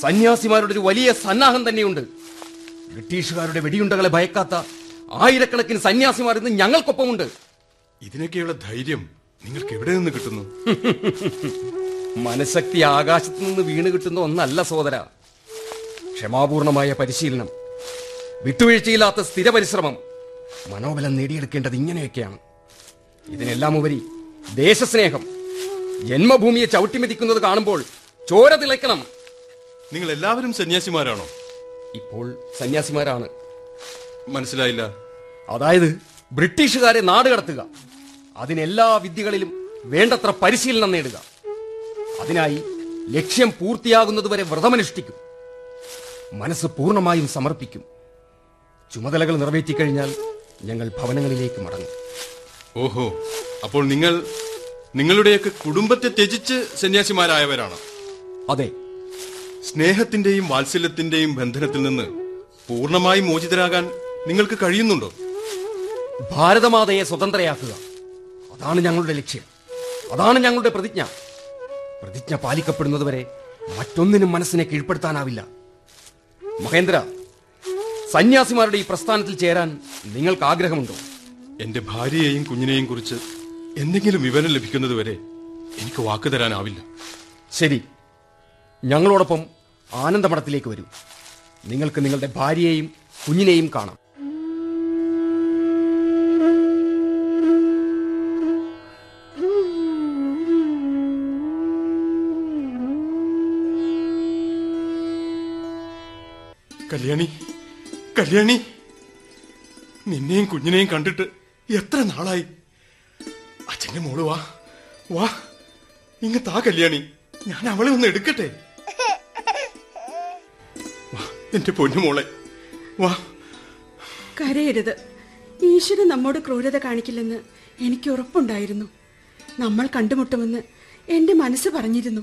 S7: സന്യാസിമാരുടെ ഒരു വലിയ സന്നാഹം തന്നെയുണ്ട്. ബ്രിട്ടീഷുകാരുടെ വെടിയുണ്ടകളെ ഭയക്കാത്ത ആയിരക്കണക്കിന് സന്യാസിമാർ ഇന്ന് ഞങ്ങൾക്കൊപ്പമുണ്ട്.
S3: ഇതിനൊക്കെയുള്ള ധൈര്യം നിങ്ങൾക്ക് എവിടെ നിന്ന് കിട്ടുന്നു?
S7: മനഃശക്തി ആകാശത്ത് നിന്ന് വീണ് കിട്ടുന്ന ഒന്നല്ല സോദര ക്ഷമാപൂർണമായ പരിശീലനം വിട്ടുവീഴ്ചയില്ലാത്ത സ്ഥിര പരിശ്രമം മനോബലം നേടിയെടുക്കേണ്ടത് ഇങ്ങനെയൊക്കെയാണ്. ഇതിനെല്ലാം ഉപരി ദേശസ്നേഹം. ജന്മഭൂമിയെ ചവിട്ടിമെതിക്കുന്നത് കാണുമ്പോൾ ചോര തിളയ്ക്കണം.
S3: നിങ്ങൾ എല്ലാവരും സന്യാസിമാരാണോ?
S7: ഇപ്പോൾ സന്യാസിമാരാണ്.
S3: മനസ്സിലായില്ല.
S7: അതായത് ബ്രിട്ടീഷുകാരെ നാട് കടത്തുക. അതിനെല്ലാ വിദ്യകളിലും വേണ്ടത്ര പരിശീലനം നേടുക. അതിനായി ലക്ഷ്യം പൂർത്തിയാകുന്നതുവരെ വ്രതമനുഷ്ഠിക്കും. മനസ്സ് പൂർണമായും സമർപ്പിക്കും. ചുമതലകൾ നിറവേറ്റിക്കഴിഞ്ഞാൽ ഞങ്ങൾ ഭവനങ്ങളിലേക്ക് മടങ്ങും.
S3: ഓഹോ അപ്പോൾ നിങ്ങൾ നിങ്ങളുടെയൊക്കെ കുടുംബത്തെ ത്യജിച്ച് സന്യാസിമാരായവരാണ്.
S7: അതെ.
S3: സ്നേഹത്തിന്റെയും വാത്സല്യത്തിന്റെയും ബന്ധനത്തിൽ നിന്ന് പൂർണമായി മോചിതരാകാൻ നിങ്ങൾക്ക് കഴിയുന്നുണ്ടോ?
S7: ഭാരതമാതയെ സ്വതന്ത്രയാക്കുക. അതാണ് ഞങ്ങളുടെ ലക്ഷ്യം. അതാണ് ഞങ്ങളുടെ പ്രതിജ്ഞ. പ്രതിജ്ഞ പാലിക്കപ്പെടുന്നതുവരെ മറ്റൊന്നിനും മനസ്സിനെ കീഴ്പ്പെടുത്താനാവില്ല. മഹേന്ദ്ര സന്യാസിമാരുടെ ഈ പ്രസ്ഥാനത്തിൽ ചേരാൻ നിങ്ങൾക്ക് ആഗ്രഹമുണ്ടോ
S3: എന്റെ ഭാര്യയെയും കുഞ്ഞിനെയും കുറിച്ച് എന്തെങ്കിലും വിവരം ലഭിക്കുന്നതുവരെ എനിക്ക് വാക്ക് തരാനാവില്ല.
S7: ശരി. ഞങ്ങളോടൊപ്പം ആനന്ദമഠത്തിലേക്ക് വരൂ. നിങ്ങൾക്ക് നിങ്ങളുടെ ഭാര്യയെയും കുഞ്ഞിനെയും കാണാം.
S3: കല്യാണി കല്യാണി. നിന്നെയും കുഞ്ഞിനെയും കണ്ടിട്ട് എത്ര നാളായി? അച്ഛന്റെ മോൾ വാ. വാ. ഇങ്ങ താ കല്യാണി. ഞാൻ അവളെ ഒന്ന് എടുക്കട്ടെ? വാ എന്റെ പൊന്നുമോളെ വാ.
S4: കരയരുത്. ഈശ്വരൻ നമ്മോട് ക്രൂരത കാണിക്കില്ലെന്ന് എനിക്ക് ഉറപ്പുണ്ടായിരുന്നു. നമ്മൾ കണ്ടുമുട്ടുമെന്ന് എന്റെ മനസ്സ് പറഞ്ഞിരുന്നു.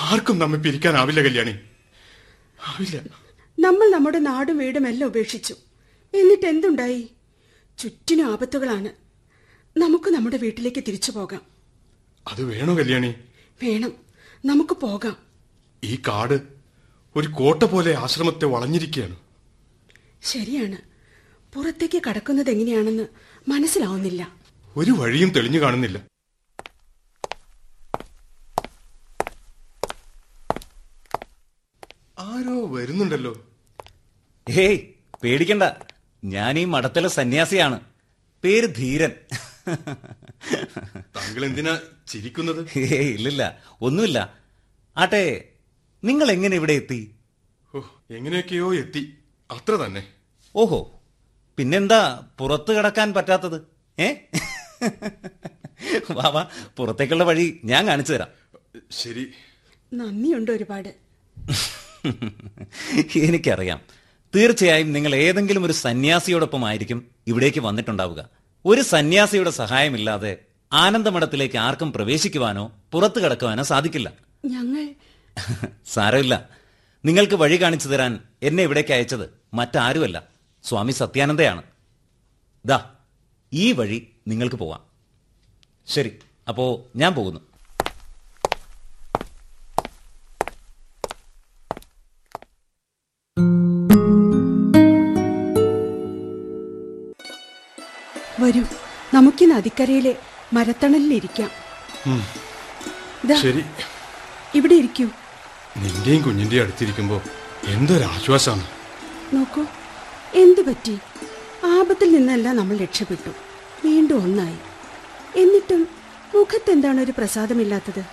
S3: ആർക്കും നമ്മെ പിരിക്കാനാവില്ല കല്യാണി. ആവില്ല.
S4: നമ്മൾ നമ്മുടെ നാടും വീടും എല്ലാം ഉപേക്ഷിച്ചു. എന്നിട്ട് എന്തുണ്ടായി? ചുറ്റിനും ആപത്തുകളാണ്. നമുക്ക് നമ്മുടെ വീട്ടിലേക്ക് തിരിച്ചു പോകാം.
S3: അത് വേണോ കല്യാണി?
S4: വേണം. നമുക്ക് പോകാം.
S3: ഈ കാട് ഒരു കോട്ട പോലെ ആശ്രമത്തെ വളഞ്ഞിരിക്കുകയാണ്.
S4: ശരിയാണ്. പുറത്തേക്ക് കടക്കുന്നത് എങ്ങനെയാണെന്ന് മനസ്സിലാവുന്നില്ല.
S3: ഒരു വഴിയും തെളിഞ്ഞു കാണുന്നില്ല. ആരോ വരുന്നുണ്ടല്ലോ.
S6: ഹേയ് പേടിക്കണ്ട. ഞാൻ ഈ മഠത്തിലെ സന്യാസിയാണ്. പേര് ധീരൻ.
S3: താങ്കൾ എന്തിനാ ചിരിക്കുന്നത്?
S6: ഏ ഇല്ലില്ല ഒന്നുമില്ല. ആട്ടെ നിങ്ങൾ എങ്ങനെ ഇവിടെ എത്തി?
S3: ഓ എങ്ങനെയൊക്കെയോ എത്തി. അത്ര തന്നെ.
S6: ഓഹോ പിന്നെന്താ പുറത്തു കിടക്കാൻ പറ്റാത്തത്? ഏ? വാവാ വാ പുറത്തേക്കുള്ള വഴി ഞാൻ കാണിച്ചു തരാം.
S3: ശരി.
S4: നന്ദിയുണ്ട് ഒരുപാട്.
S6: എനിക്കറിയാം. തീർച്ചയായും നിങ്ങൾ ഏതെങ്കിലും ഒരു സന്യാസിയോടൊപ്പം ആയിരിക്കും ഇവിടേക്ക് വന്നിട്ടുണ്ടാവുക. ഒരു സന്യാസിയുടെ സഹായമില്ലാതെ ആനന്ദമഠത്തിലേക്ക് ആർക്കും പ്രവേശിക്കുവാനോ പുറത്തു കടക്കുവാനോ സാധിക്കില്ല.
S4: ഞങ്ങൾ
S6: സാരമില്ല. നിങ്ങൾക്ക് വഴി കാണിച്ചു തരാൻ എന്നെ ഇവിടേക്ക് അയച്ചത് മറ്റാരുമല്ല. സ്വാമി സത്യാനന്ദയാണ്. ദാ ഈ വഴി നിങ്ങൾക്ക് പോവാം. ശരി അപ്പോ ഞാൻ പോകുന്നു.
S4: വരൂ. നമുക്ക് നദിക്കരയിലെ മരത്തണലിലിരിക്കാം.
S3: ശരി.
S4: ഇവിടെ ഇരിക്കൂ.
S3: നിന്റെയും കുഞ്ഞിന്റെയും അടുത്തിരിക്കുമ്പോ എന്തൊരാശ്വാസാണ്.
S4: നോക്കൂ എന്തു പറ്റി? ആപത്തിൽ നിന്നല്ല നമ്മൾ രക്ഷപ്പെട്ടു. വീണ്ടും ഒന്നായി. എന്നിട്ടും മുഖത്തെന്താണ് ഒരു പ്രസാദമില്ലാത്തത്?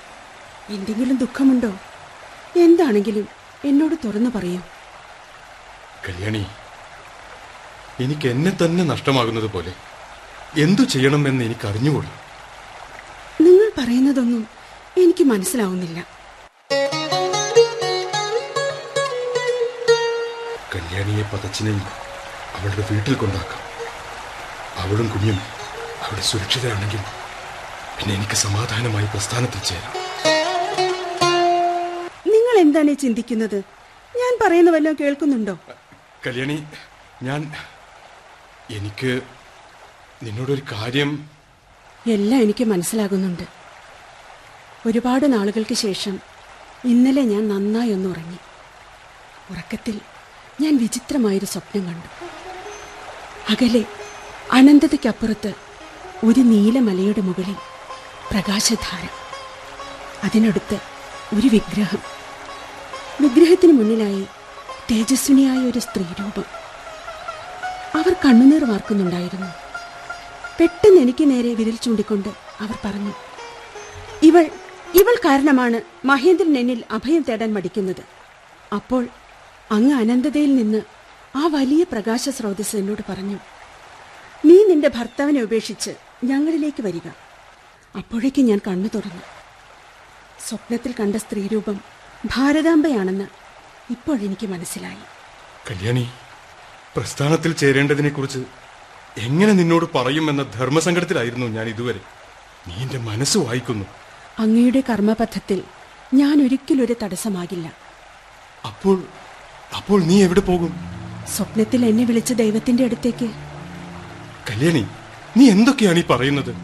S4: എന്തെങ്കിലും ദുഃഖമുണ്ടോ? എന്താണെങ്കിലും എന്നോട് തുറന്നു പറയൂ.
S3: കല്യാണി എനിക്ക് എന്നെ തന്നെ നഷ്ടമാകുന്നത് പോലെ. എന്തു ചെയ്യണമെന്ന് എനിക്ക് അറിഞ്ഞുകൂടാ
S4: നിങ്ങൾ പറയുന്നതൊന്നും എനിക്ക് മനസ്സിലാവുന്നില്ല.
S3: കല്യാണിയെ പതച്ചിനെയും അവളുടെ വീട്ടിൽ കൊണ്ടാക്കാം. അവളും കുഞ്ഞും അവിടെ സുരക്ഷിതരാണെങ്കിൽ പിന്നെ എനിക്ക് സമാധാനമായി പ്രസ്ഥാനത്തിൽ ചേരാം.
S4: നിങ്ങൾ എന്താണ് ചിന്തിക്കുന്നത്? ഞാൻ പറയുന്ന വല്ലതും കേൾക്കുന്നുണ്ടോ?
S3: കല്യാണി ഞാൻ എനിക്ക് നിന്നോടൊരു കാര്യം.
S4: എല്ലാം എനിക്ക് മനസ്സിലാകുന്നുണ്ട്. ഒരുപാട് നാളുകൾക്ക് ശേഷം ഇന്നലെ ഞാൻ നന്നായി ഒന്ന് ഉറങ്ങി. ഉറക്കത്തിൽ ഞാൻ വിചിത്രമായൊരു സ്വപ്നം കണ്ടു. അകലെ അനന്തതയ്ക്കപ്പുറത്ത് ഒരു നീലമലയുടെ മുകളിൽ പ്രകാശധാര. അതിനടുത്ത് ഒരു വിഗ്രഹം. വിഗ്രഹത്തിന് മുന്നിലായി തേജസ്വിനിയായ ഒരു സ്ത്രീരൂപം. അവർ കണ്ണുനീർ വാർക്കുന്നുണ്ടായിരുന്നു. പെട്ടെന്ന് എനിക്ക് നേരെ വിരൽ ചൂണ്ടിക്കൊണ്ട് അവർ പറഞ്ഞു ഇവൾ ഇവൾ കാരണമാണ് മഹേന്ദ്രൻ എന്നിൽ അഭയം തേടാൻ മടിക്കുന്നത്. അപ്പോൾ അങ്ങ് അനന്തതയിൽ നിന്ന് ആ വലിയ പ്രകാശ സ്രോതസ് എന്നോട് പറഞ്ഞു നീ നിന്റെ ഭർത്താവിനെ ഉപേക്ഷിച്ച് ഞങ്ങളിലേക്ക് വരിക. അപ്പോഴേക്ക് ഞാൻ കണ്ണു തുറന്നു. സ്വപ്നത്തിൽ കണ്ട സ്ത്രീരൂപം ഭാരതാംബയാണെന്ന് ഇപ്പോഴെനിക്ക് മനസ്സിലായി.
S3: കല്യാണി പ്രസ്ഥാനത്തിൽ ചേരേണ്ടതിനെ കുറിച്ച് എങ്ങനെ നിന്നോട് പറയുമെന്ന ധർമ്മസങ്കടത്തിലായിരുന്നു ഞാൻ ഇതുവരെ. നീ എന്റെ മനസ്സ് വായിക്കുന്നു.
S4: അങ്ങയുടെ കർമ്മപഥത്തിൽ ഞാൻ ഒരിക്കലൊരു തടസ്സമാകില്ല.
S3: അപ്പോൾ അപ്പോൾ നീ എവിടെ പോകും?
S4: സ്വപ്നത്തിൽ എന്നെ വിളിച്ച ദൈവത്തിന്റെ അടുത്തേക്ക്.
S3: കല്യാണി നീ എന്തൊക്കെയാണ് ഈ പറയുന്നത്?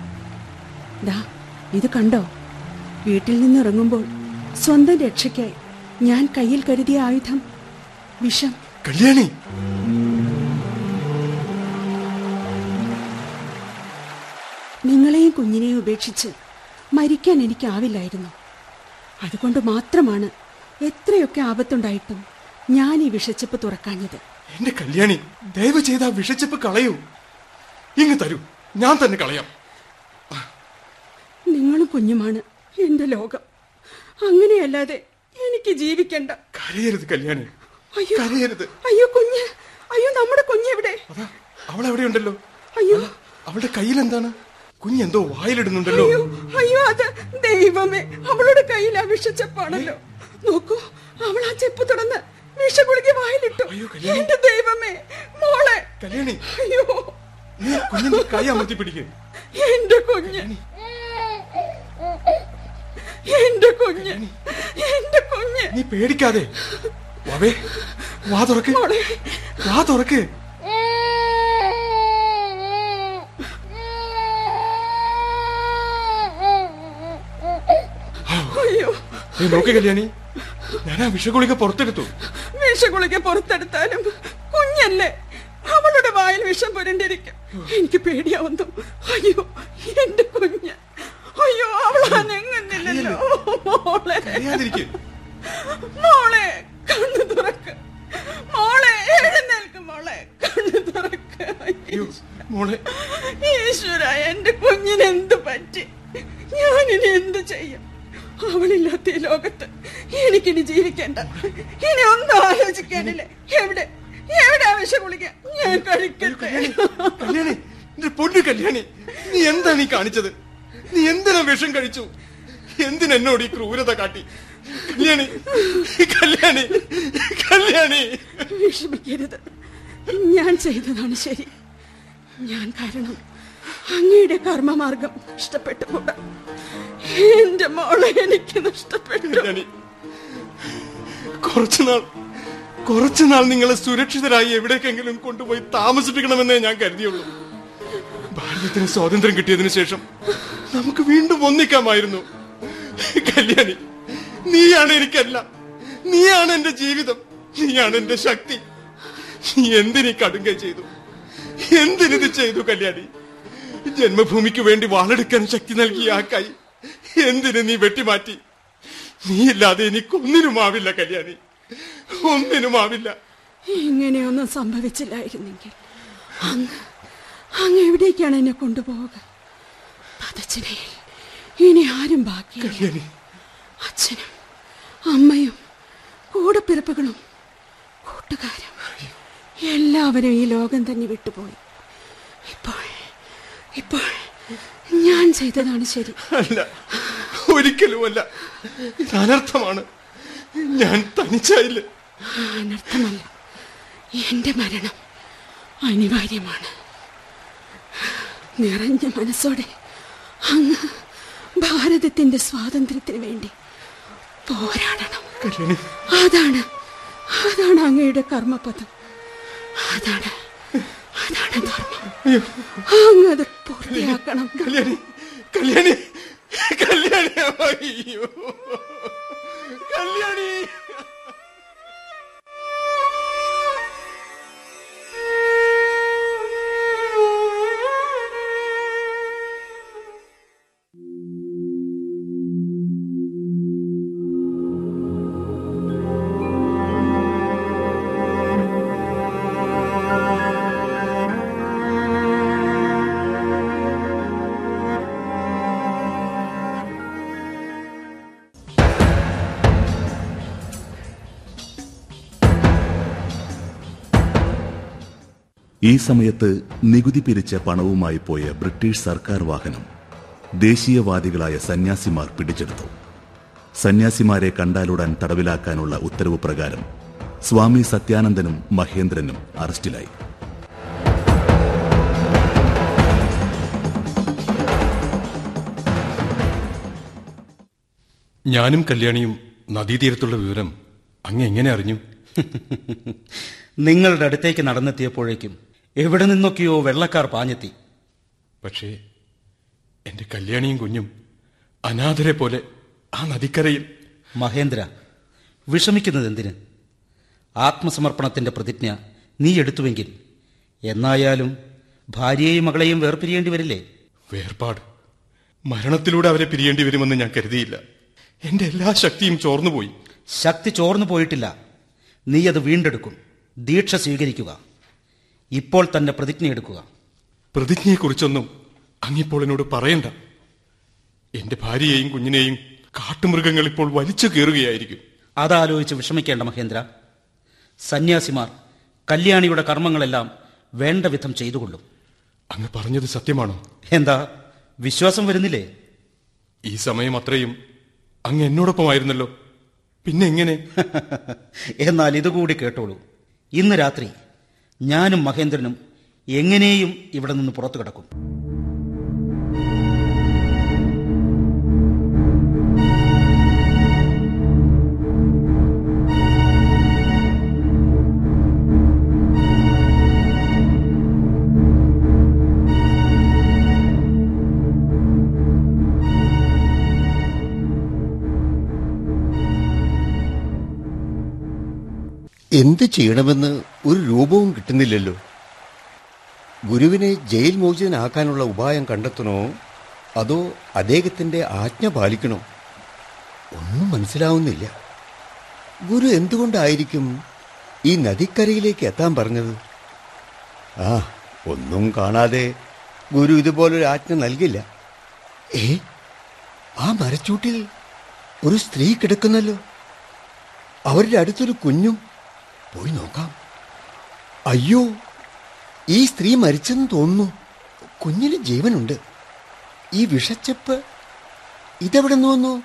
S4: ദാ ഇത് കണ്ടോ? വീട്ടിൽ നിന്ന് ഇറങ്ങുമ്പോൾ സ്വന്തം രക്ഷയ്ക്കായി ഞാൻ കയ്യിൽ കരുതിയ ആയുധം വിഷം.
S3: കല്യാണി!
S4: നിങ്ങളെയും കുഞ്ഞിനെയും ഉപേക്ഷിച്ച് മരിക്കാൻ എനിക്കാവില്ലായിരുന്നു. അതുകൊണ്ട് മാത്രമാണ് എത്രയൊക്കെ ആപത്തുണ്ടായിട്ടും ഞാൻ ഈ വിഷച്ചപ്പ് തുറക്കാഞ്ഞത്.
S3: എന്റെ കല്യാണി ദയവ് ചെയ്ത് ആ വിഷച്ചപ്പ് കളയൂ. ഇങ്ങ് തരൂ. ഞാൻ തന്നെ കളയാം.
S4: നിങ്ങളും കുഞ്ഞുമാണ് എന്റെ ലോകം. അങ്ങനെയല്ലാതെ എനിക്ക് ജീവിക്കണ്ട.
S3: കരയരുത് കല്യാണി.
S4: അയ്യോ
S3: കരയരുത്.
S4: അയ്യോ കുഞ്ഞ്. അയ്യോ നമ്മുടെ കുഞ്ഞെവിടെ
S3: അവൾ എവിടെയുണ്ടല്ലോ
S4: അയ്യോ.
S3: അവളുടെ കയ്യിൽ എന്താണ് കുഞ്ഞെന്തോ വായിലിടുന്നുണ്ടല്ലോ.
S4: അയ്യോ അയ്യോ അത് ദൈവമേ അവളുടെ കയ്യിൽ ആ വിഷച്ചപ്പാണല്ലോ. നോക്കൂ അവൾ ആ ചെപ്പ് തുടർന്ന് വിഷഗുളിക വായിലിട്ടു. എന്റെ ദൈവമേ മോളെ.
S3: കല്യാണി.
S4: അയ്യോ.
S3: നീ കുഞ്ഞിന്റെ കൈ അമർത്തി പിടിക്കേ.
S4: എന്റെ കുഞ്ഞ്. എന്റെ കുഞ്ഞ്. എന്റെ കുഞ്ഞ്.
S3: നീ പേടിക്കാതെ. വാവേ വാ തുറക്ക്. വാ തുറക്ക്. നീ നോക്ക് കല്യാണി. ഞാൻ ആ വിഷഗുളിക പുറത്തെടുത്തു.
S4: വിഷഗുളിക പുറത്തെടുത്താലും കുഞ്ഞല്ലേ. അവളുടെ വായിൽ വിഷം പുരണ്ടിരിക്കും. എനിക്ക് പേടിയാവുന്നു. അയ്യോ എന്റെ കുഞ്ഞ്. അയ്യോ അവൾ അനങ്ങുന്നില്ലല്ലോ. മോളെ. മോളെ കണ്ണു തുറക്ക്. മോളെ എഴുന്നേൽക്ക് മോളെ. കണ്ണു തുറക്ക്.
S3: മോളെ.
S4: ഈശ്വര എന്റെ കുഞ്ഞിന് എന്ത് പറ്റി? ഞാനിനി എന്ത് ചെയ്യും? അവളില്ലാത്ത ഈ ലോകത്ത് എനിക്കിനി ജീവിക്കേണ്ട. ഇനി ഒന്നും ആലോചിക്കാനില്ല. എവിടെ? എവിടെ ആവശ്യം വിളിക്ക ഞാൻ കഴിക്കട്ടെ.
S3: കല്യാണി എന്റെ പൊന്നു കല്യാണി നീ എന്താ നീ കാണിച്ചത്? നീ എന്തിനാ വിഷം കഴിച്ചു? എന്തിനെന്നോട് ഈ ക്രൂരത കാട്ടി? കല്യാണി കല്യാണി കല്യാണി.
S4: വിഷമിക്കരുത്. ഞാൻ ചെയ്തതാണ് ശരി. ഞാൻ കാരണം അങ്ങയുടെ കർമ്മമാർഗം ഇഷ്ടപ്പെട്ടു കൂടാ എന്റെ മോളെ എനിക്ക് നഷ്ടപ്പെട്ടു.
S3: കുറച്ചുനാൾ കുറച്ചുനാൾ നിങ്ങളെ സുരക്ഷിതരായി എവിടേക്കെങ്കിലും കൊണ്ടുപോയി താമസിപ്പിക്കണമെന്നേ ഞാൻ കരുതിയുള്ളൂ. ഭാരതത്തിന് സ്വാതന്ത്ര്യം കിട്ടിയതിനു ശേഷം നമുക്ക് വീണ്ടും ഒന്നിക്കാമായിരുന്നു. കല്യാണി നീയാണ് എനിക്കല്ല. നീയാണ് എന്റെ ജീവിതം. നീയാണ് എന്റെ ശക്തി. നീ എന്തിനീ കടുങ്കൈ ചെയ്തു? എന്തിനിത് ചെയ്തു കല്യാണി? ജന്മഭൂമിക്ക് വേണ്ടി വാളെടുക്കാൻ ശക്തി നൽകിയ ആ കൈ എന്തിന് നീ വെട്ടിമാറ്റി? നീയില്ലാതെ എനിക്കൊന്നിനുമാവില്ല കല്യാണി. ഒന്നിനുമാവില്ല
S4: ഇങ്ങനെയൊന്നും സംഭവിച്ചില്ലായിരുന്നെങ്കിൽ അങ്ങ് അങ്ങ് എവിടേക്കാണ് എന്നെ കൊണ്ടുപോവുക? പതച്ചിനയിൽ ഇനി ആരും ബാക്കി
S3: കല്യാണി.
S4: അച്ഛനും അമ്മയും കൂടപ്പിറപ്പുകളും കൂട്ടുകാരും എല്ലാവരും ഈ ലോകം തന്നെ വിട്ടുപോയി. ഇപ്പോൾ ഇപ്പോൾ ഞാൻ ചെയ്തതാണ് ശരി.
S3: അല്ല ഒരിക്കലുമല്ല. അനർത്ഥമാണ് ഞാൻ തനിച്ചായില്ല.
S4: അനർത്ഥമല്ല. എന്റെ മരണം അനിവാര്യമാണ്. നിറഞ്ഞ മനസ്സോടെ അങ്ങ് ഭാരതത്തിന്റെ സ്വാതന്ത്ര്യത്തിന് വേണ്ടി പോരാടണം. അതാണ് അതാണ് അങ്ങയുടെ കർമ്മപഥം. അതാണ്
S3: അയ്യോ
S4: അങ്ങ് അത് പൂർത്തിയാക്കണം.
S3: കല്യാണി കല്യാണി കല്യാണി അയ്യോ. കല്യാണി.
S1: സമയത്ത് നികുതി പിരിച്ച പണവുമായി പോയ ബ്രിട്ടീഷ് സർക്കാർ വാഹനം ദേശീയവാദികളായ സന്യാസിമാർ പിടിച്ചെടുത്തു. സന്യാസിമാരെ കണ്ടാലുടൻ തടവിലാക്കാനുള്ള ഉത്തരവ് പ്രകാരം സ്വാമി സത്യാനന്ദനും മഹേന്ദ്രനും അറസ്റ്റിലായി.
S3: ഞാനും കല്യാണിയും നദീതീരത്തുള്ള വിവരം അങ്ങ് എങ്ങനെ അറിഞ്ഞു?
S5: നിങ്ങളുടെ അടുത്തേക്ക് നടന്നെത്തിയപ്പോഴേക്കും എവിടെ നിന്നൊക്കെയോ വെള്ളക്കാർ പാഞ്ഞെത്തി.
S3: പക്ഷേ എന്റെ കല്യാണിയും കുഞ്ഞും അനാഥരെ പോലെ ആ നദിക്കരയിൽ.
S5: മഹേന്ദ്ര വിഷമിക്കുന്നത് എന്തിന്? ആത്മസമർപ്പണത്തിന്റെ പ്രതിജ്ഞ നീ എടുത്തുവെങ്കിൽ എന്നായാലും ഭാര്യയെയും മകളെയും വേർപിരിയേണ്ടി വരില്ലേ?
S3: വേർപാട്. മരണത്തിലൂടെ അവരെ പിരിയേണ്ടി വരുമെന്ന് ഞാൻ കരുതിയില്ല. എന്റെ എല്ലാ ശക്തിയും ചോർന്നുപോയി.
S5: ശക്തി ചോർന്നു പോയിട്ടില്ല. നീ അത് വീണ്ടെടുക്കും. ദീക്ഷ സ്വീകരിക്കുക. ഇപ്പോൾ തന്നെ പ്രതിജ്ഞ എടുക്കുക.
S3: പ്രതിജ്ഞയെക്കുറിച്ചൊന്നും അങ്ങിപ്പോൾ എന്നോട് പറയണ്ട. എന്റെ ഭാര്യയെയും കുഞ്ഞിനെയും കാട്ടുമൃഗങ്ങൾ ഇപ്പോൾ വലിച്ചു കയറുകയായിരിക്കും.
S5: അതാലോചിച്ച് വിഷമിക്കേണ്ട മഹേന്ദ്ര. സന്യാസിമാർ കല്യാണിയുടെ കർമ്മങ്ങളെല്ലാം വേണ്ട വിധം ചെയ്തുകൊള്ളും.
S3: അങ്ങ് പറഞ്ഞത് സത്യമാണോ?
S5: എന്താ? വിശ്വാസം വരുന്നില്ലേ?
S3: ഈ സമയം അത്രയും അങ്ങ് എന്നോടൊപ്പമായിരുന്നല്ലോ. പിന്നെ എങ്ങനെ?
S5: എന്നാൽ ഇതുകൂടി കേട്ടോളൂ. ഇന്ന് രാത്രി ഞാനും മഹേന്ദ്രനും എങ്ങനെയും ഇവിടെ നിന്ന് പുറത്തു കിടക്കും
S8: എന്ത് ചെയ്യണമെന്ന് ഒരു രൂപവും കിട്ടുന്നില്ലല്ലോ. ഗുരുവിനെ ജയിൽ മോചിതനാക്കാനുള്ള ഉപായം കണ്ടെത്തണോ? അതോ അദ്ദേഹത്തിന്റെ ആജ്ഞ പാലിക്കണോ? ഒന്നും മനസ്സിലാവുന്നില്ല. ഗുരു എന്തുകൊണ്ടായിരിക്കും ഈ നദിക്കരയിലേക്ക് എത്താൻ പറഞ്ഞത്? ആ ഒന്നും കാണാതെ ഗുരു ഇതുപോലൊരു ആജ്ഞ നൽകില്ല. ഏ ആ മരച്ചൂട്ടിൽ ഒരു സ്ത്രീ കിടക്കുന്നല്ലോ. അവരുടെ അടുത്തൊരു കുഞ്ഞും പോയി നോക്കാം. അയ്യോ ഈ സ്ത്രീ മരിച്ചെന്ന് തോന്നുന്നു. കുഞ്ഞിന് ജീവനുണ്ട്. ഈ വിഷച്ചെപ്പ് ഇതെവിടെ നിന്ന് വന്നു?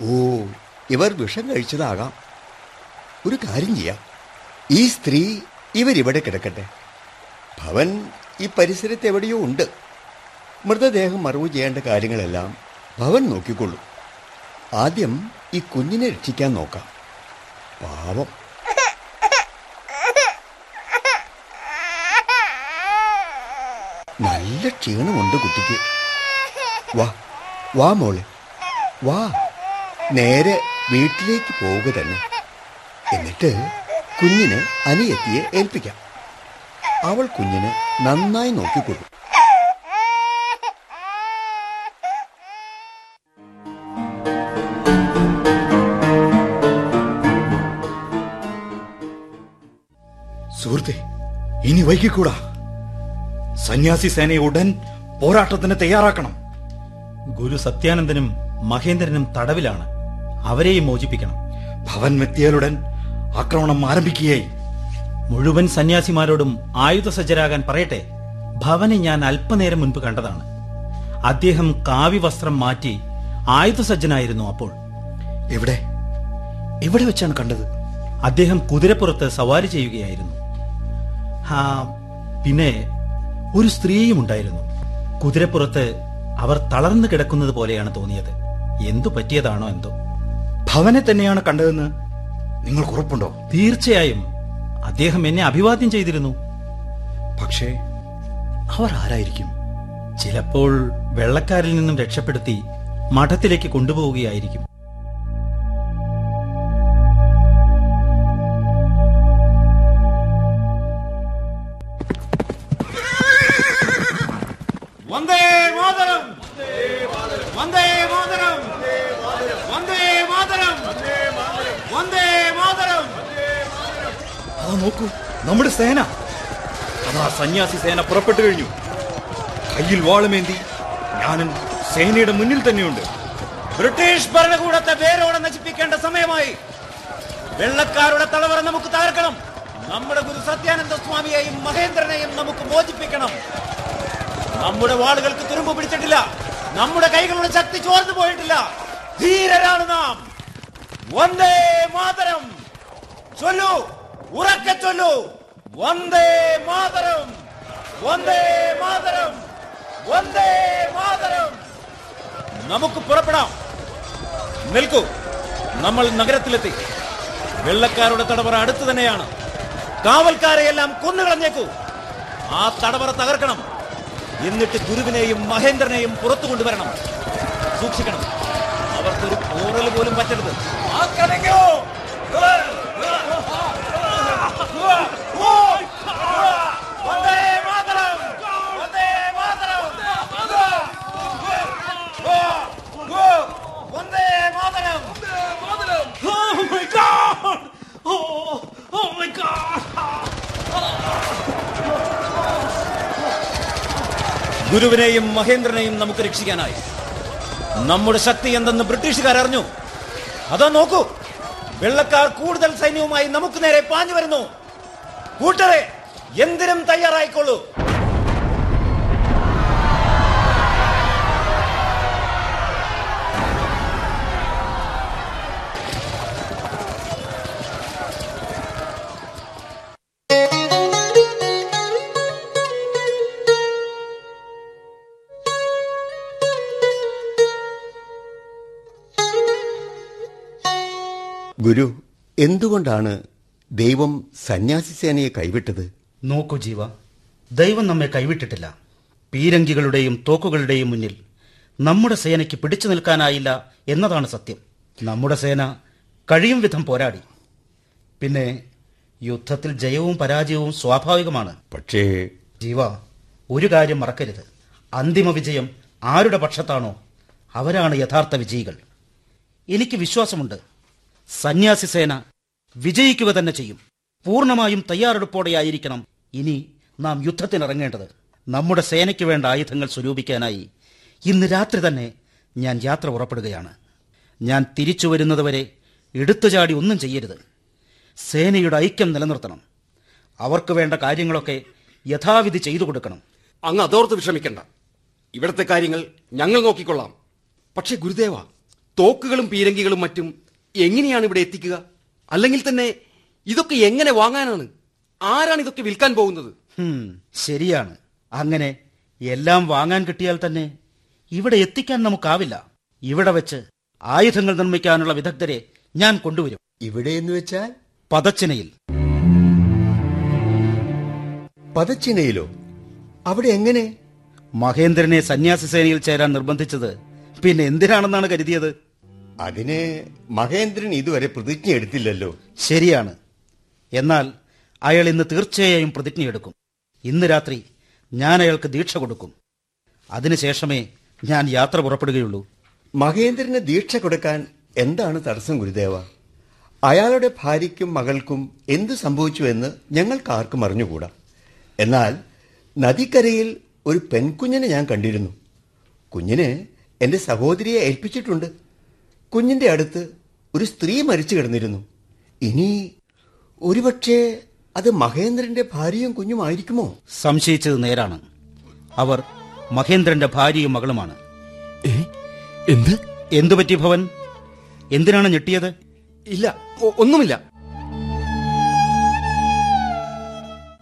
S8: ഓ ഇവർ വിഷം കഴിച്ചതാകാം. ഒരു കാര്യം ചെയ്യാം. ഈ സ്ത്രീ ഇവരിവിടെ കിടക്കട്ടെ. ഭവൻ ഈ പരിസരത്ത് എവിടെയോ ഉണ്ട്. മൃതദേഹം മറവ് ചെയ്യേണ്ട കാര്യങ്ങളെല്ലാം ഭവൻ നോക്കിക്കൊള്ളു. ആദ്യം ഈ കുഞ്ഞിനെ രക്ഷിക്കാൻ നോക്കാം. പാവം. ക്ഷീണമുണ്ട് കുട്ടിക്ക്. വാ വാ മോളെ. വാ. നേരെ വീട്ടിലേക്ക് പോവുക തന്നെ. എന്നിട്ട് കുഞ്ഞിന് അനിയത്തിയെ ഏൽപ്പിക്കാം. അവൾ കുഞ്ഞിന് നന്നായി നോക്കിക്കൊള്ളും.
S9: സുഹൃത്തെ ഇനി വൈകിക്കൂടാ. സന്യാസി സേനയെ ഉടൻ പോരാട്ടത്തിന് തയ്യാറാക്കണം.
S10: ഗുരു സത്യാനന്ദനും മഹേന്ദ്രനും തടവിലാണ്. അവരെയും മോചിപ്പിക്കണം.
S9: ഭവൻ മെത്തിയാലുടൻ ആക്രമണം ആരംഭിക്കുകയായി.
S10: മുഴുവൻ സന്യാസിമാരോടും ആയുധ ആയുധസജ്ജരാകാൻ പറയട്ടെ. ഭവനെ ഞാൻ അല്പനേരം മുൻപ് കണ്ടതാണ്. അദ്ദേഹം കാവി വസ്ത്രം മാറ്റി ആയുധ ആയുധസജ്ജനായിരുന്നു അപ്പോൾ.
S9: എവിടെ? എവിടെ വെച്ചാണ് കണ്ടത്?
S10: അദ്ദേഹം കുതിരപ്പുറത്ത് സവാരി ചെയ്യുകയായിരുന്നു. പിന്നെ ഒരു സ്ത്രീയും ഉണ്ടായിരുന്നു. കുതിരപ്പുറത്ത് അവർ തളർന്നു കിടക്കുന്നത് പോലെയാണ് തോന്നിയത്. എന്തു പറ്റിയതാണോ എന്തോ.
S9: ഭവനെ തന്നെയാണ് കണ്ടതെന്ന് നിങ്ങൾക്ക് ഉറപ്പുണ്ടോ?
S10: തീർച്ചയായും. അദ്ദേഹം എന്നെ അഭിവാദ്യം ചെയ്തിരുന്നു.
S9: പക്ഷേ അവർ ആരായിരിക്കും?
S10: ചിലപ്പോൾ വെള്ളക്കാരിൽ നിന്നും രക്ഷപ്പെടുത്തി മഠത്തിലേക്ക് കൊണ്ടുപോവുകയായിരിക്കും.
S9: സേന. അതാ സന്യാസി സേന പുറപ്പെട്ടു കഴിഞ്ഞു. കയ്യിൽ വാളുമേന്തി ഞാനും സേനയുടെ മുന്നിൽ തന്നെയുണ്ട്.
S11: ബ്രിട്ടീഷ് ഭരണകൂടത്തെ വേരോടെ നശിപ്പിക്കേണ്ട സമയമായി. വെള്ളക്കാരുടെ തലവറ നമുക്ക് തകർക്കണം. നമ്മുടെ ഗുരു സത്യാനന്ദ സ്വാമിയെയും മഹേന്ദ്രനെയും നമുക്ക് മോചിപ്പിക്കണം. നമ്മുടെ വാളുകൾക്ക് തുരുമ്പ് പിടിച്ചിട്ടില്ല. നമ്മുടെ കൈകളുടെ ശക്തി ചോർന്നു പോയിട്ടില്ല. ധീരരാണ് നാം. വന്ദേ മാതരം. ചൊല്ലു. ഉറക്കെ ചൊല്ലു. വന്ദേ മാതരം വന്ദേ മാതരം വന്ദേ മാതരം. നമുക്ക് പുറപ്പെടാം. നിൽക്കൂ. നമ്മൾ നഗരത്തിലെത്തി. വെള്ളക്കാരുടെ തടവറ അടുത്തു തന്നെയാണ്. കാവൽക്കാരെ എല്ലാം കൊന്നുകളഞ്ഞേക്കൂ. ആ തടവറ തകർക്കണം. എന്നിട്ട് ഗുരുവിനെയും മഹേന്ദ്രനെയും പുറത്തു കൊണ്ടുവരണം. സൂക്ഷിക്കണം. അവർക്കൊരു പോറൽ പോലും പറ്റരുത്. ആക്രമിക്കൂ Vande Mataram Vande Mataram Vande Mataram
S9: Oh my god! Oh, oh my god!
S11: ഗുരുവിനെയും മഹേന്ദ്രനെയും നമുക്ക് രക്ഷിക്കാനായി. നമ്മുടെ ശക്തി എന്തെന്ന് ബ്രിട്ടീഷുകാർ അറിഞ്ഞു. അതാ നോക്കൂ വെള്ളക്കാർ കൂടുതൽ സൈന്യവുമായി നമുക്ക് നേരെ പാഞ്ഞു വരുന്നു. കൂട്ടരെ എന്തിനും തയ്യാറായിക്കൊള്ളൂ.
S8: ഗുരു എന്തുകൊണ്ടാണ് ദൈവം സന്യാസി സേനയെ കൈവിട്ടത്?
S5: നോക്കൂ ജീവ ദൈവം നമ്മെ കൈവിട്ടിട്ടില്ല. പീരങ്കികളുടെയും തോക്കുകളുടെയും മുന്നിൽ നമ്മുടെ സേനയ്ക്ക് പിടിച്ചു നിൽക്കാനായില്ല എന്നതാണ് സത്യം. നമ്മുടെ സേന കഴിയും വിധം പോരാടി. പിന്നെ യുദ്ധത്തിൽ ജയവും പരാജയവും സ്വാഭാവികമാണ്.
S8: പക്ഷേ
S5: ജീവ ഒരു കാര്യം മറക്കരുത്. അന്തിമ വിജയം ആരുടെ പക്ഷത്താണോ? അവരാണ് യഥാർത്ഥ വിജയികൾ. എനിക്ക് വിശ്വാസമുണ്ട്. സന്യാസി സേന വിജയിക്കുക തന്നെ ചെയ്യും. പൂർണമായും തയ്യാറെടുപ്പോടെയായിരിക്കണം ഇനി നാം യുദ്ധത്തിനിറങ്ങേണ്ടത്. നമ്മുടെ സേനയ്ക്ക് വേണ്ട ആയുധങ്ങൾ സ്വരൂപിക്കാനായി ഇന്ന് രാത്രി തന്നെ ഞാൻ യാത്ര പുറപ്പെടുകയാണ്. ഞാൻ തിരിച്ചു വരുന്നതുവരെ എടുത്തുചാടി ഒന്നും ചെയ്യരുത്. സേനയുടെ ഐക്യം നിലനിർത്തണം. അവർക്ക് വേണ്ട കാര്യങ്ങളൊക്കെ യഥാവിധി ചെയ്തു കൊടുക്കണം.
S7: അങ്ങ് അതോർത്ത് വിഷമിക്കണ്ട. ഇവിടത്തെ കാര്യങ്ങൾ ഞങ്ങൾ നോക്കിക്കൊള്ളാം. പക്ഷേ ഗുരുദേവ തോക്കുകളും പീരങ്കികളും മറ്റും എങ്ങനെയാണ് ഇവിടെ എത്തിക്കുക? അല്ലെങ്കിൽ തന്നെ ഇതൊക്കെ എങ്ങനെ വാങ്ങാനാണ്? ആരാണ് ഇതൊക്കെ വിൽക്കാൻ പോകുന്നത്?
S5: ഹും, ശരിയാണ്. അങ്ങനെ എല്ലാം വാങ്ങാൻ കിട്ടിയാൽ തന്നെ ഇവിടെ എത്തിക്കാൻ നമുക്കാവില്ല. ഇവിടെ വെച്ച് ആയുധങ്ങൾ നിർമ്മിക്കാനുള്ള വിദഗ്ധരെ ഞാൻ കൊണ്ടുവരും.
S8: ഇവിടെ എന്ന് വെച്ചാൽ?
S5: പദച്ചിനയിൽ
S8: പദച്ചിനയിലോ അവിടെ എങ്ങനെ?
S5: മഹേന്ദ്രനെ സന്യാസി സേനയിൽ ചേരാൻ നിർബന്ധിച്ചത് പിന്നെ എന്തിനാണെന്നാണ് കരുതിയത്?
S8: അതിന് മഹേന്ദ്രൻ ഇതുവരെ പ്രതിജ്ഞ എടുത്തില്ലല്ലോ.
S5: ശരിയാണ്. എന്നാൽ അയാൾ ഇന്ന് തീർച്ചയായും പ്രതിജ്ഞ എടുക്കും. ഇന്ന് രാത്രി ഞാൻ അയാൾക്ക് ദീക്ഷ കൊടുക്കും. അതിനുശേഷമേ ഞാൻ യാത്ര പുറപ്പെടുകയുള്ളൂ.
S8: മഹേന്ദ്രന് ദീക്ഷ കൊടുക്കാൻ എന്താണ് തടസ്സം ഗുരുദേവ? അയാളുടെ ഭാര്യയ്ക്കും മകൾക്കും എന്ത് സംഭവിച്ചുവെന്ന് ഞങ്ങൾക്ക് ആർക്കും അറിഞ്ഞുകൂടാ. എന്നാൽ നദിക്കരയിൽ ഒരു പെൺകുഞ്ഞിനെ ഞാൻ കണ്ടിരുന്നു. കുഞ്ഞിന് എന്റെ സഹോദരിയെ ഏൽപ്പിച്ചിട്ടുണ്ട്. കുഞ്ഞിന്റെ അടുത്ത് ഒരു സ്ത്രീ മരിച്ചു കിടന്നിരുന്നു. ഇനി ഒരുപക്ഷെ അത് മഹേന്ദ്രന്റെ ഭാര്യയും കുഞ്ഞുമായിരിക്കുമോ?
S5: സംശയിച്ചത് നേരാണ്. അവർ മഹേന്ദ്രന്റെ ഭാര്യയും മകളുമാണ്.
S7: എന്ത്?
S5: എന്തു പറ്റി ഭവൻ? എന്തിനാണ് ഞെട്ടിയത്?
S7: ഇല്ല ഒന്നുമില്ല.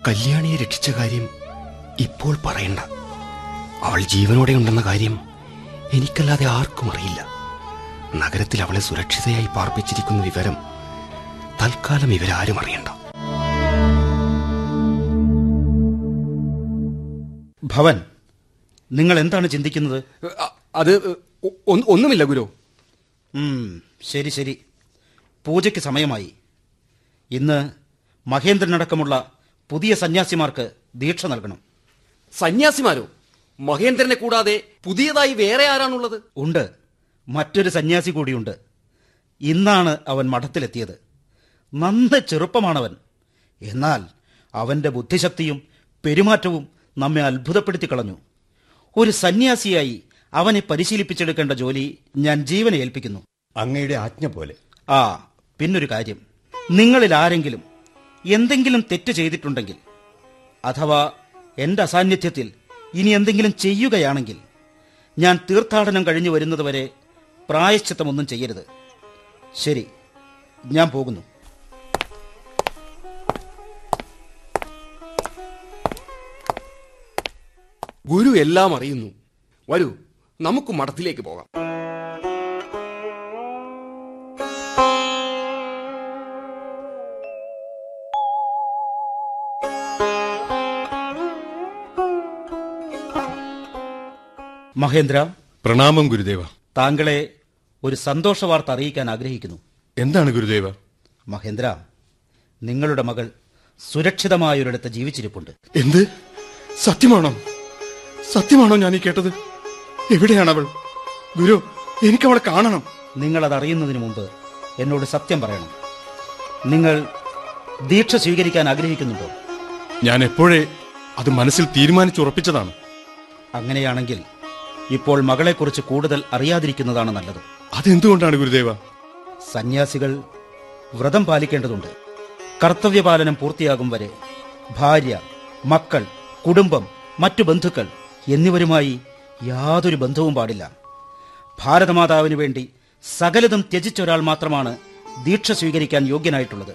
S7: കല്യാണിയെ രക്ഷിച്ച കാര്യം ഇപ്പോൾ പറയണ്ട. അവൾ ജീവനോടെ ഉണ്ടെന്ന കാര്യം എനിക്കല്ലാതെ ആർക്കും അറിയില്ല. നഗരത്തിൽ അവളെ സുരക്ഷിതയായി പാർപ്പിച്ചിരിക്കുന്ന വിവരം തൽക്കാലം ഇവരാരും അറിയണ്ട.
S5: ഭവൻ നിങ്ങൾ എന്താണ് ചിന്തിക്കുന്നത്?
S7: അത് ഒന്നുമില്ല ഗുരു.
S5: ശരി ശരി. പൂജയ്ക്ക് സമയമായി. ഇന്ന് മഹേന്ദ്രനടക്കമുള്ള പുതിയ സന്യാസിമാർക്ക് ദീക്ഷ നൽകണം.
S7: സന്യാസിമാരോ? മഹേന്ദ്രനെ കൂടാതെ പുതിയതായി വേറെ ആരാണുള്ളത്?
S5: ഉണ്ട്. മറ്റൊരു സന്യാസി കൂടിയുണ്ട്. ഇന്നാണ് അവൻ മഠത്തിലെത്തിയത്. നന്ന ചെറുപ്പമാണവൻ. എന്നാൽ അവന്റെ ബുദ്ധിശക്തിയും പെരുമാറ്റവും നമ്മെ അത്ഭുതപ്പെടുത്തി കളഞ്ഞു. ഒരു സന്യാസിയായി അവനെ പരിശീലിപ്പിച്ചെടുക്കേണ്ട ജോലി ഞാൻ ജീവനെ ഏൽപ്പിക്കുന്നു.
S8: അങ്ങയുടെ ആജ്ഞ പോലെ.
S5: ആ പിന്നൊരു കാര്യം. നിങ്ങളിൽ ആരെങ്കിലും എന്തെങ്കിലും തെറ്റ് ചെയ്തിട്ടുണ്ടെങ്കിൽ അഥവാ എന്റെ അസാന്നിധ്യത്തിൽ ഇനി എന്തെങ്കിലും ചെയ്യുകയാണെങ്കിൽ ഞാൻ തീർത്ഥാടനം കഴിഞ്ഞു വരുന്നതുവരെ പ്രായശ്ചിത്തമൊന്നും ചെയ്യരുത്. ശരി ഞാൻ പോകുന്നു.
S7: ഗുരു എല്ലാം അറിയുന്നു. വരൂ നമുക്ക് മഠത്തിലേക്ക് പോകാം.
S5: മഹേന്ദ്ര.
S3: പ്രണാമം ഗുരുദേവ.
S5: താങ്കളെ ഒരു സന്തോഷ വാർത്ത അറിയിക്കാൻ ആഗ്രഹിക്കുന്നു.
S3: എന്താണ് ഗുരുദേവ?
S5: മഹേന്ദ്ര നിങ്ങളുടെ മകൾ സുരക്ഷിതമായൊരിടത്ത് ജീവിച്ചിരിപ്പുണ്ട്.
S3: എന്ത്? സത്യമാണോ? സത്യമാണോ ഞാൻ ഈ കേട്ടത്? എവിടെയാണ് അവൾ ഗുരു എനിക്ക് അവളെ കാണണം.
S5: നിങ്ങളത് അറിയുന്നതിന് മുമ്പ് എന്നോട് സത്യം പറയണം. നിങ്ങൾ ദീക്ഷ സ്വീകരിക്കാൻ ആഗ്രഹിക്കുന്നുണ്ടോ?
S3: ഞാൻ എപ്പോഴേ അത് മനസ്സിൽ തീരുമാനിച്ചുറപ്പിച്ചതാണ്.
S5: അങ്ങനെയാണെങ്കിൽ ഇപ്പോൾ മകളെക്കുറിച്ച് കൂടുതൽ അറിയാതിരിക്കുന്നതാണ് നല്ലത്.
S3: അതെന്തുകൊണ്ടാണ് ഗുരുദേവ?
S5: സന്യാസികൾ വ്രതം പാലിക്കേണ്ടതുണ്ട്. കർത്തവ്യപാലനം പൂർത്തിയാകും വരെ ഭാര്യ മക്കൾ കുടുംബം മറ്റു ബന്ധുക്കൾ എന്നിവരുമായി യാതൊരു ബന്ധവും പാടില്ല. ഭാരതമാതാവിന് വേണ്ടി സകലതും ത്യജിച്ച ഒരാൾ മാത്രമാണ് ദീക്ഷ സ്വീകരിക്കാൻ യോഗ്യനായിട്ടുള്ളത്.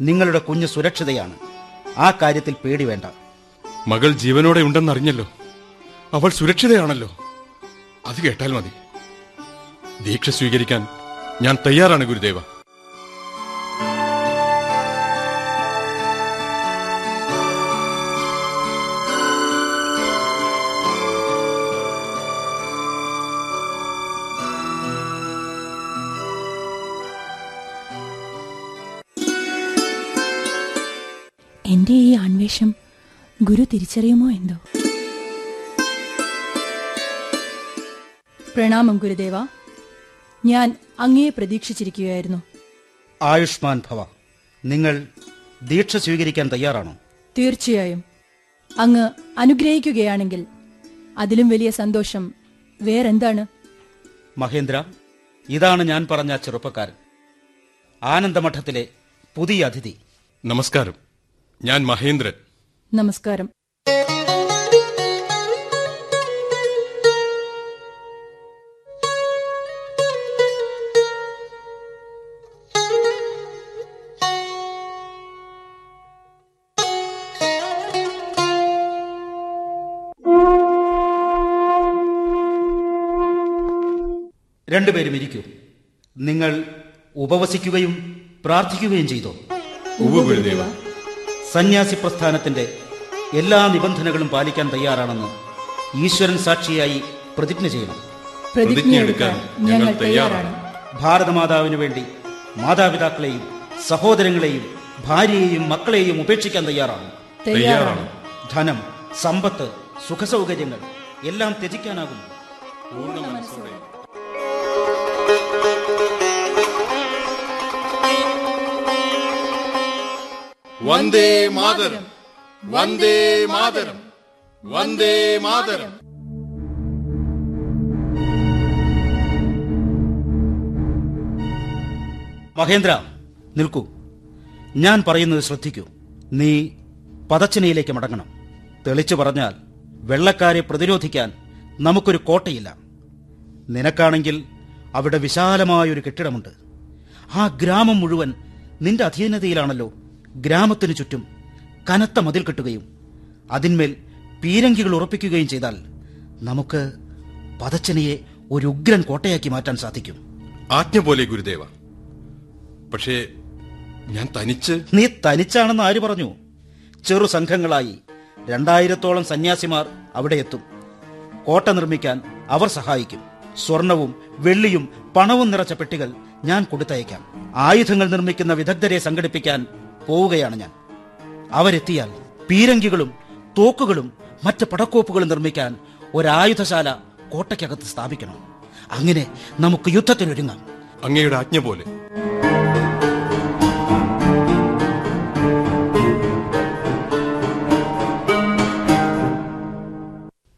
S5: നിങ്ങളുടെ കുഞ്ഞ് സുരക്ഷിതയാണ്. ആ കാര്യത്തിൽ പേടി വേണ്ട.
S3: മകൾ ജീവനോടെ ഉണ്ടെന്നറിഞ്ഞല്ലോ. അവൾ സുരക്ഷിതയാണല്ലോ. അത് കേട്ടാൽ മതി. ദീക്ഷ സ്വീകരിക്കാൻ ഞാൻ തയ്യാറാണ് ഗുരുദേവ.
S12: എന്റെ ഈ ആൺവേഷം ഗുരു തിരിച്ചറിയുമോ എന്തോ? പ്രണാമം ഗുരുദേവ. ഞാൻ അങ്ങയെ പ്രതീക്ഷിച്ചിരിക്കുകയായിരുന്നു.
S5: ആയുഷ്മാൻ ഭവ നിങ്ങൾ ദീക്ഷ സ്വീകരിക്കാൻ തയ്യാറാണോ?
S12: തീർച്ചയായും. അങ്ങ് അനുഗ്രഹിക്കുകയാണെങ്കിൽ അതിലും വലിയ സന്തോഷം വേറെന്താണ്?
S5: മഹേന്ദ്ര ഇതാണ് ഞാൻ പറഞ്ഞ ചെറുപ്പക്കാരൻ. ആനന്ദമഠത്തിലെ പുതിയ അതിഥി.
S3: നമസ്കാരം. ഞാൻ മഹേന്ദ്രൻ.
S12: നമസ്കാരം.
S5: രണ്ടുപേരും ഇരിക്കൂ. നിങ്ങൾ ഉപവസിക്കുകയും പ്രാർത്ഥിക്കുകയും ചെയ്തോ. സന്യാസി പ്രസ്ഥാനത്തിന്റെ എല്ലാ നിബന്ധനകളും പാലിക്കാൻ തയ്യാറാണെന്ന് ഈശ്വരൻ സാക്ഷിയായി പ്രതിജ്ഞ ചെയ്യണം.
S12: പ്രതിജ്ഞയെടുക്കാൻ ഞങ്ങൾ തയ്യാറാണ്.
S5: ഭാരതമാതാവിനു വേണ്ടി മാതാപിതാക്കളെയും സഹോദരങ്ങളെയും ഭാര്യയെയും മക്കളെയും ഉപേക്ഷിക്കാൻ തയ്യാറാണ്.
S12: തയ്യാറാണ്.
S5: ധനം സമ്പത്ത് സുഖസൗകര്യങ്ങൾ എല്ലാം ത്യജിക്കാനാകും.
S3: വന്ദേ മാതരം. വന്ദേ മാതരം. വന്ദേ മാതരം.
S5: മഹേന്ദ്ര നിൽക്കൂ. ഞാൻ പറയുന്നത് ശ്രദ്ധിക്കൂ. നീ പദച്ചനയിലേക്ക് മടങ്ങണം. തെളിച്ചു പറഞ്ഞാൽ വെള്ളക്കാരെ പ്രതിരോധിക്കാൻ നമുക്കൊരു കോട്ടയില്ല. നിനക്കാണെങ്കിൽ അവിടെ വിശാലമായൊരു കെട്ടിടമുണ്ട്. ആ ഗ്രാമം മുഴുവൻ നിന്റെ അധീനതയിലാണല്ലോ. ഗ്രാമത്തിനു ചുറ്റും കനത്ത മതിൽ കെട്ടുകയും അതിന്മേൽ പീരങ്കികൾ ഉറപ്പിക്കുകയും ചെയ്താൽ നമുക്ക് പതച്ചനയെ ഒരു ഉഗ്രൻ കോട്ടയാക്കി മാറ്റാൻ സാധിക്കും.
S3: ആജ്ഞ പോലെ ഗുരുദേവ പക്ഷേ ഞാൻ തനിച്ച്
S5: നീ തനിച്ചാണെന്ന് ആര് പറഞ്ഞു? ചെറു സംഘങ്ങളായി രണ്ടായിരത്തോളം സന്യാസിമാർ അവിടെ എത്തും. കോട്ട നിർമ്മിക്കാൻ അവർ സഹായിക്കും. സ്വർണവും വെള്ളിയും പണവും നിറച്ച പെട്ടികൾ ഞാൻ കൊടുത്തയക്കാം. ആയുധങ്ങൾ നിർമ്മിക്കുന്ന വിദഗ്ധരെ സംഘടിപ്പിക്കാൻ പോവുകയാണ് ഞാൻ. അവരെത്തിയാൽ പീരങ്കികളും തോക്കുകളും മറ്റ് പടക്കോപ്പുകളും നിർമ്മിക്കാൻ ഒരായുധശാല കോട്ടയ്ക്കകത്ത് സ്ഥാപിക്കണം. അങ്ങനെ നമുക്ക് യുദ്ധത്തിനൊരുങ്ങാം.
S3: അങ്ങയുടെ ആജ്ഞ പോലെ.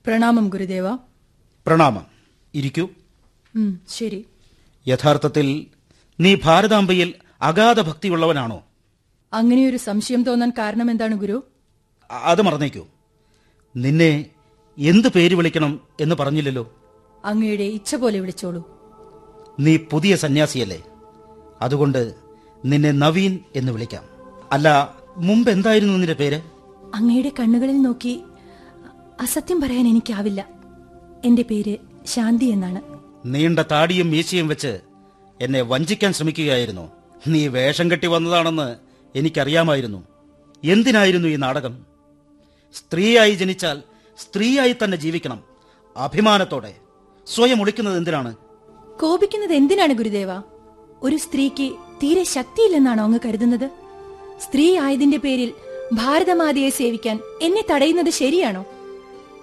S12: പ്രണാമം ഗുരുദേവ.
S5: പ്രണാമം. ഇരിക്കൂ.
S12: ശരി.
S5: യഥാർത്ഥത്തിൽ നീ ഭാരതാംബയിൽ അഗാധ ഭക്തിയുള്ളവനാണോ?
S12: അങ്ങനെയൊരു സംശയം തോന്നാൻ കാരണം എന്താണ് ഗുരു?
S5: അത് മറന്നേക്കൂ. നിന്നെ എന്ത് പേര് വിളിക്കണം എന്ന് പറഞ്ഞില്ലല്ലോ?
S12: അങ്ങയുടെ ഇച്ഛ പോലെ വിളിച്ചോളൂ.
S5: നീ പുതിയ സന്യാസിയല്ലേ? അതുകൊണ്ട് നിന്നെ നവീൻ എന്ന് വിളിക്കാം. അല്ല മുമ്പ് എന്തായിരുന്നു നിന്റെ പേര്?
S12: അങ്ങയുടെ കണ്ണുകളിൽ നോക്കി അസത്യം പറയാൻ എനിക്കാവില്ല. എന്റെ പേര് ശാന്തി എന്നാണ്.
S5: നീണ്ട താടിയും മീശയും വെച്ച് എന്നെ വഞ്ചിക്കാൻ ശ്രമിക്കുകയായിരുന്നു. നീ വേഷം കെട്ടി വന്നതാണെന്ന് എനിക്കറിയാമായിരുന്നു. എന്തിനായിരുന്നു ഈ നാടകം? സ്ത്രീയായി ജനിച്ചാൽ സ്ത്രീയായി തന്നെ ജീവിക്കണം. അഭിമാനത്തോടെ. സ്വയം ഒളിക്കുന്നത് എന്തിനാണ്?
S12: കോപിക്കുന്നത് എന്തിനാണ് ഗുരുദേവ? ഒരു സ്ത്രീക്ക് തീരെ ശക്തിയില്ലെന്നാണോ അങ്ങ് കരുതുന്നത്? സ്ത്രീ ആയതിന്റെ പേരിൽ ഭാരതമാതയെ സേവിക്കാൻ എന്നെ തടയുന്നത് ശരിയാണോ?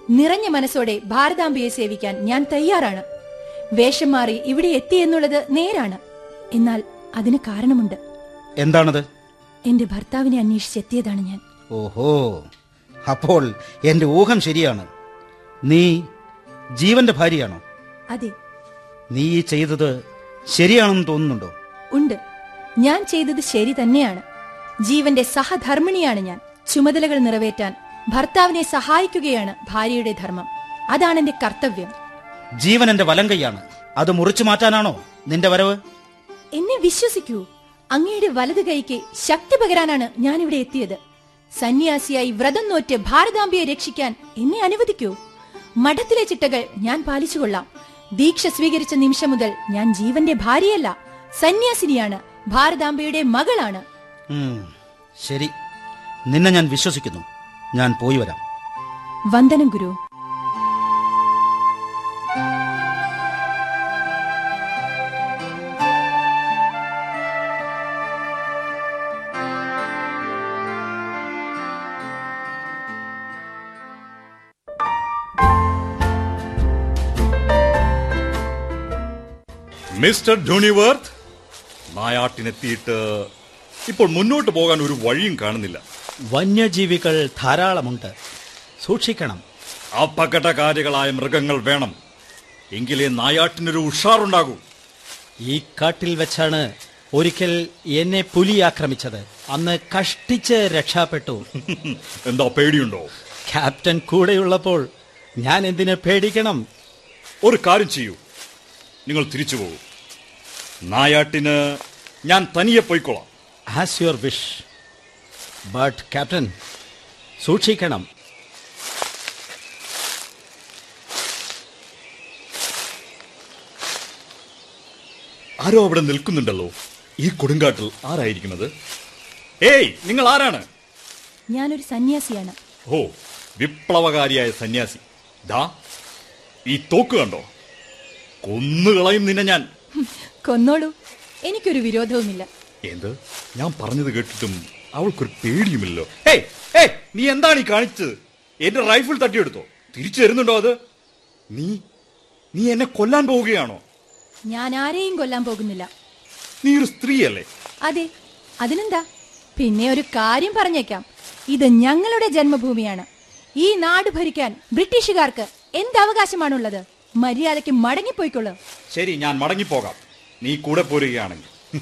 S12: നിറഞ്ഞ മനസ്സോടെ ഭാരതാംബയെ സേവിക്കാൻ ഞാൻ തയ്യാറാണ്. വേഷം മാറി ഇവിടെ എത്തി എന്നുള്ളത് നേരാണ്. എന്നാൽ അതിന് കാരണമുണ്ട്.
S5: എന്താണത്?
S12: എന്റെ ഭർത്താവിനെ അന്വേഷിച്ചെത്തിയതാണ് ഞാൻ.
S5: ഓഹോ. അപ്പോൾ എന്റെ ഊഹം ശരിയാണ്. നീ ജീവന്റെ ഭാര്യയാണോ?
S12: അതെ.
S5: നീ ഈ ചെയ്തത് ശരിയാണെന്ന് തോന്നുന്നുണ്ടോ?
S12: ഉണ്ട്. ഞാൻ ചെയ്തത് ശരി തന്നെയാണ്. ജീവന്റെ സഹധർമ്മിണിയാണ് ഞാൻ. ചുമതലകൾ നിറവേറ്റാൻ ഭർത്താവിനെ സഹായിക്കുകയാണ് ഭാര്യയുടെ ധർമ്മം. അതാണ് എന്റെ കർത്തവ്യം.
S5: ജീവൻ എന്റെ വലം കൈയാണ്. അത് മുറിച്ചു മാറ്റാനാണോ നിന്റെ വരവ്?
S12: എന്നെ വിശ്വസിക്കൂ. അങ്ങയുടെ വലതു കൈക്ക് ശക്തി പകരാനാണ് ഞാനിവിടെ എത്തിയത്. സന്യാസിയായി വ്രതം നോറ്റ് ഭാരതാംബിയെ രക്ഷിക്കാൻ എന്നെ അനുവദിക്കൂ. മഠത്തിലെ ചിട്ടകൾ ഞാൻ പാലിച്ചുകൊള്ളാം. ദീക്ഷ സ്വീകരിച്ച നിമിഷം മുതൽ ഞാൻ ജീവന്റെ ഭാര്യയല്ല സന്യാസിനിയാണ് ഭാരതാംബയുടെ മകളാണ്.
S5: ശരി. നിന്നെ ഞാൻ വിശ്വസിക്കുന്നു. ഞാൻ പോയി വരാം.
S12: വന്ദനം ഗുരു.
S9: മിസ്റ്റർ ഡോണിവർത്ത് നായാട്ടിനെത്തിയിട്ട് ഇപ്പോൾ മുന്നോട്ട് പോകാൻ ഒരു വഴിയും കാണുന്നില്ല.
S10: വന്യജീവികൾ ധാരാളമുണ്ട്. സൂക്ഷിക്കണം.
S9: അപകടകാരികളായ മൃഗങ്ങൾ വേണം. എങ്കിലേ നായാട്ടിനൊരു ഉഷാറുണ്ടാകൂ.
S10: ഈ കാട്ടിൽ വെച്ചാണ് ഒരിക്കൽ എന്നെ പുലി ആക്രമിച്ചത്. അന്ന് കഷ്ടിച്ച് രക്ഷപ്പെട്ടു.
S9: എന്താ പേടിയുണ്ടോ?
S10: ക്യാപ്റ്റൻ കൂടെയുള്ളപ്പോൾ ഞാൻ എന്തിനെ പേടിക്കണം?
S9: ഒരു കാര്യം ചെയ്യൂ. നിങ്ങൾ തിരിച്ചു പോകൂ. നായാട്ടിന് ഞാൻ തനിയെ പോയിക്കോളാം.
S10: As your wish but captain സൂക്ഷിക്കണം.
S9: ആരോ അവിടെ നിൽക്കുന്നുണ്ടല്ലോ. ഈ കൊടുങ്കാട്ടിൽ ആരായിരിക്കുന്നത്? ഏയ് നിങ്ങൾ ആരാണ്?
S12: ഞാനൊരു സന്യാസിയാണ്.
S9: ഓ വിപ്ലവകാരിയായ സന്യാസി. ദാ ഈ തോക്ക് കണ്ടോ? കൊന്നുകളയും നിന്നെ ഞാൻ.
S12: കൊന്നോളൂ. എനിക്കൊരു വിരോധവുമില്ല.
S9: എന്ത്? ഞാൻ പറഞ്ഞത് കേട്ടിട്ടും അവൾക്കൊരു ഏയ് ഏയ് നീ എന്താണ് ഈ കാണിച്ചത്? എന്റെ റൈഫിൾ തട്ടിയെടുത്തോ? തിരിച്ചു തരുന്നുണ്ടോ അത്? നീ നീ എന്നെ കൊല്ലാൻ പോവുകയാണോ?
S12: ഞാൻ ആരെയും കൊല്ലാൻ പോകുന്നില്ല.
S9: നീ ഒരു സ്ത്രീയല്ലേ?
S12: അതെ അതിനെന്താ? പിന്നെ ഒരു കാര്യം പറഞ്ഞേക്കാം. ഇത് ഞങ്ങളുടെ ജന്മഭൂമിയാണ്. ഈ നാട് ഭരിക്കാൻ ബ്രിട്ടീഷുകാർക്ക് എന്ത് അവകാശമാണുള്ളത്? മര്യാദയ്ക്ക് മടങ്ങിപ്പോയിക്കൊള്ളു
S9: ശരി ഞാൻ മടങ്ങിപ്പോകാം. നീ കൂടെ പോരുകയാണെങ്കിൽ.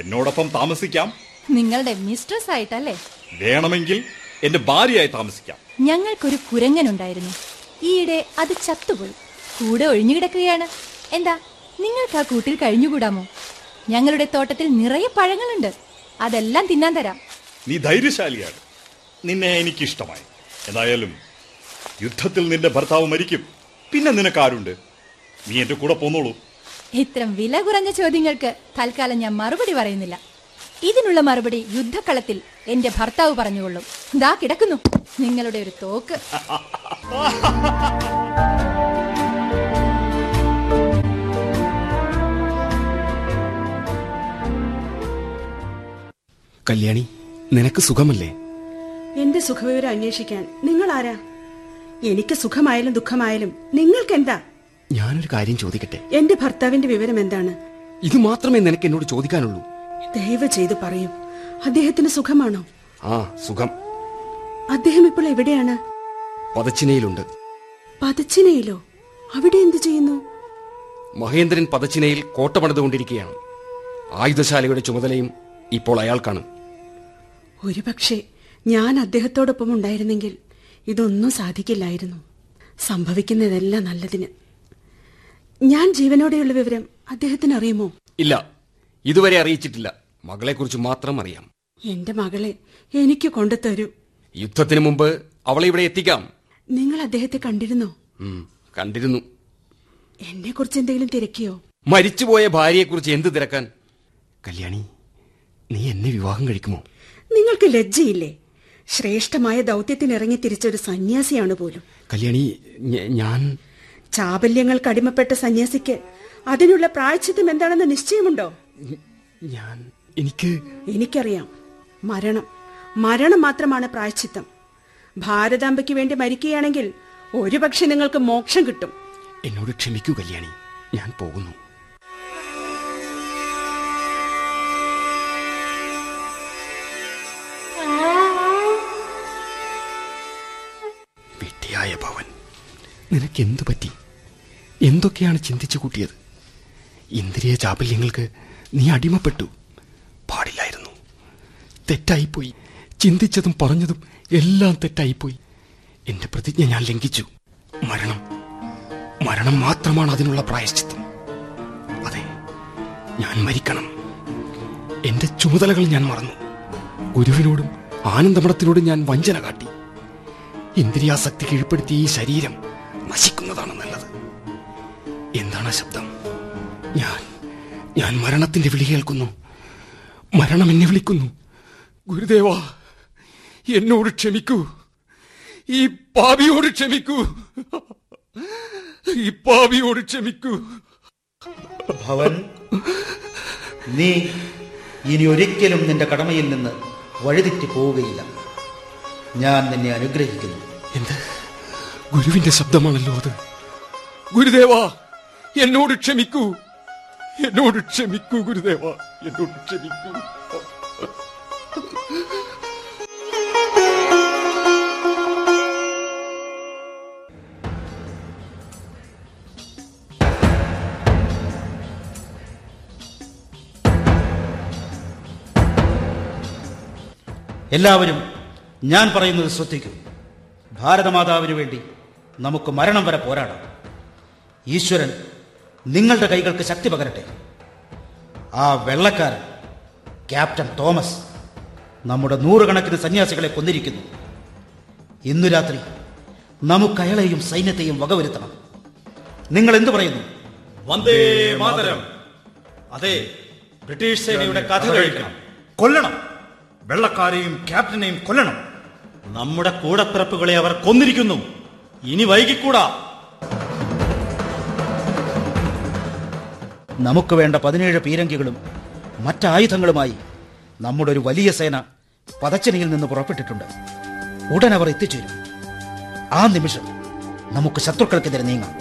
S9: എന്നോടൊപ്പം താമസിക്കാം.
S12: നിങ്ങളുടെ മിസ്ട്രസ് ആയിട്ടല്ലേ?
S9: വേണമെങ്കിൽ എന്റെ ഭാര്യയായി താമസിക്കാം.
S12: ഞങ്ങൾക്കൊരു കുരങ്ങനുണ്ടായിരുന്നു. ഈയിടെ അത് ചത്തുപോയി. കൂടെ ഒഴിഞ്ഞു കിടക്കുകയാണ് എന്താ നിങ്ങൾക്ക് ആ കൂട്ടിൽ കഴിഞ്ഞുകൂടാമോ? ഞങ്ങളുടെ തോട്ടത്തിൽ നിറയെ പഴങ്ങളുണ്ട്. അതെല്ലാം തിന്നാൻ തരാം.
S9: നീ ധൈര്യശാലിയാണ്. നിന്നെ എനിക്കിഷ്ടമായി. എന്തായാലും യുദ്ധത്തിൽ നിന്റെ ഭർത്താവ് മരിക്കും. പിന്നെ നിനക്കാരുണ്ട് നീ എന്റെ കൂടെ പോന്നോളൂ.
S12: ഇത്തരം വില കുറഞ്ഞ ചോദ്യങ്ങൾക്ക് തൽക്കാലം ഞാൻ മറുപടി പറയുന്നില്ല. ഇതിനുള്ള മറുപടി യുദ്ധക്കളത്തിൽ എന്റെ ഭർത്താവ് പറഞ്ഞുകൊള്ളും. ദാ കിടക്കുന്നു. നിങ്ങളുടെ ഒരു തോക്ക്.
S7: കല്യാണി നിനക്ക് സുഖമല്ലേ?
S4: എന്റെ സുഖവിവരം അന്വേഷിക്കാൻ നിങ്ങൾ ആരാ എനിക്ക് സുഖമായാലും ദുഃഖമായാലും നിങ്ങൾക്ക് എന്താ
S7: ഞാനൊരു കാര്യം ചോദിക്കട്ടെ?
S4: എന്റെ ഭർത്താവിന്റെ വിവരം എന്താണ്?
S7: ഇത് മാത്രമേ നിനക്ക് എന്നോട് ചോദിക്കാനുള്ളൂ.
S4: ദയവ് ചെയ്ത് പറയൂ. അദ്ദേഹത്തിന് സുഖമാണോ?
S7: ആ സുഖം.
S4: അദ്ദേഹം ഇപ്പോൾ എവിടെയാണ്?
S7: പതച്ചിനയിലുണ്ട്.
S4: പതച്ചിനയിലോ? അവിടെ എന്ത് ചെയ്യുന്നു?
S7: മഹേന്ദ്രൻ പതച്ചിനയിൽ കോട്ട പണിതുകൊണ്ടിരിക്കുകയാണ്. ആയുധശാലയുടെ ചുമതലയും ഇപ്പോൾ അയാൾക്കാണ്.
S4: ഒരുപക്ഷെ ഞാൻ അദ്ദേഹത്തോടൊപ്പം ഉണ്ടായിരുന്നെങ്കിൽ ഇതൊന്നും സാധിക്കില്ലായിരുന്നു. സംഭവിക്കുന്നതെല്ലാം നല്ലതിന്. ഞാൻ ജീവനോടെയുള്ള വിവരം അദ്ദേഹത്തിന് അറിയുമോ?
S13: ഇല്ല. ഇതുവരെ അറിയിച്ചിട്ടില്ല. മകളെക്കുറിച്ച് മാത്രം അറിയാം.
S4: എന്റെ മകളെ എനിക്ക് കൊണ്ടുതരൂ
S13: യുദ്ധത്തിന് മുമ്പ് അവളെ ഇവിടെ എത്തിക്കാം.
S4: നിങ്ങൾ അദ്ദേഹത്തെ കണ്ടിരുന്നോ?
S13: കണ്ടിരുന്നു.
S4: എന്നെ കുറിച്ച് എന്തെങ്കിലും തിരക്കിയോ?
S13: മരിച്ചുപോയ ഭാര്യയെ കുറിച്ച് എന്ത് തിരക്കാൻ? കല്യാണി നീ എന്നെ വിവാഹം കഴിക്കുമോ?
S4: നിങ്ങൾക്ക് ലജ്ജയില്ലേ? ശ്രേഷ്ഠമായ ദൗത്യത്തിന് ഇറങ്ങി തിരിച്ചൊരു സന്യാസിയാണ് പോലും.
S13: കല്യാണി ഞാൻ
S4: ചാബല്യങ്ങൾക്ക് അടിമപ്പെട്ട സന്യാസിക്ക് അതിനുള്ള പ്രായച്ചിത്തം എന്താണെന്ന് നിശ്ചയമുണ്ടോ?
S13: ഞാൻ എനിക്ക്
S4: എനിക്കറിയാം. മരണം. മരണം മാത്രമാണ് പ്രായച്ചിത്തം. ഭാരതാംബയ്ക്ക് വേണ്ടി മരിക്കുകയാണെങ്കിൽ ഒരുപക്ഷെ നിങ്ങൾക്ക് മോക്ഷം കിട്ടും.
S13: എന്നോട് ക്ഷമിക്കൂ കല്യാണി. ഞാൻ പോകുന്നു. വിട്ടിയായ ഭവൻ. നിനക്കെന്തു പറ്റി? എന്തൊക്കെയാണ് ചിന്തിച്ചു കൂട്ടിയത്? ഇന്ദ്രിയ ചാപല്യങ്ങൾക്ക് നീ അടിമപ്പെട്ടു. പാടില്ലായിരുന്നു. തെറ്റായിപ്പോയി. ചിന്തിച്ചതും പറഞ്ഞതും എല്ലാം തെറ്റായിപ്പോയി. എന്റെ പ്രതിജ്ഞ ഞാൻ ലംഘിച്ചു. മരണം. മരണം മാത്രമാണ് അതിനുള്ള പ്രായശ്ചിത്തം. അതെ ഞാൻ മരിക്കണം. എന്റെ ചുമതലകൾ ഞാൻ മറന്നു. ഗുരുവിനോടും ആനന്ദമഠത്തിനോടും ഞാൻ വഞ്ചന കാട്ടി. ഇന്ദ്രിയാസക്തി കീഴ്പ്പെടുത്തിയ ഈ ശരീരം നശിക്കുന്നതാണ് നല്ലത് എന്താണ് ശബ്ദം? ഞാൻ ഞാൻ മരണത്തിന്റെ വിളി കേൾക്കുന്നു. മരണം എന്നെ വിളിക്കുന്നു. ഗുരുദേവ എന്നോട് ക്ഷമിക്കൂ. ഈ പാപിയോട് ക്ഷമിക്കൂ. ഈ പാപിയോട് ക്ഷമിക്കൂ.
S5: ഭവൻ നീ ഇനി ഒരിക്കലും നിന്റെ കടമയിൽ നിന്ന് വഴിതെറ്റി പോവുകയില്ല. ഞാൻ നിന്നെ അനുഗ്രഹിക്കുന്നു.
S13: എന്ത്? ഗുരുവിന്റെ ശബ്ദമാണല്ലോ അത്. ഗുരുദേവ എന്നോട് ക്ഷമിക്കൂ. എന്നോട് ക്ഷമിക്കൂ ഗുരുദേവ. എന്നോട് ക്ഷമിക്കൂ.
S5: എല്ലാവരും ഞാൻ പറയുന്നത് ശ്രദ്ധിക്കും. ഭാരതമാതാവിന് വേണ്ടി നമുക്ക് മരണം വരെ പോരാടാം. ഈശ്വരൻ നിങ്ങളുടെ കൈകൾക്ക് ശക്തി പകരട്ടെ. ആ വെള്ളക്കാരൻ ക്യാപ്റ്റൻ തോമസ് നമ്മുടെ നൂറുകണക്കിന് സന്യാസികളെ കൊന്നിരിക്കുന്നു. ഇന്നു രാത്രി നമുക്ക് അയാളെയും സൈന്യത്തെയും വകവരുത്തണം. നിങ്ങൾ എന്തു പറയുന്നു?
S10: വന്ദേ മാതരം. അതെ ബ്രിട്ടീഷ് സേനയുടെ കഥ കഴിക്കണം കൊല്ലണം. വെള്ളക്കാരെയും ക്യാപ്റ്റനെയും കൊല്ലണം. നമ്മുടെ കൂടപ്പിറപ്പുകളെ അവർ കൊന്നിരിക്കുന്നു. ഇനി വൈകിക്കൂടാ?
S5: നമുക്ക് വേണ്ട പതിനേഴ് പീരങ്കികളും മറ്റായുധങ്ങളുമായി നമ്മുടെ ഒരു വലിയ സേന പതച്ചനിയിൽ നിന്ന് പുറപ്പെട്ടിട്ടുണ്ട്. ഉടൻ അവർ എത്തിച്ചേരും. ആ നിമിഷം നമുക്ക് ശത്രുക്കൾക്കെതിരെ നീങ്ങാം.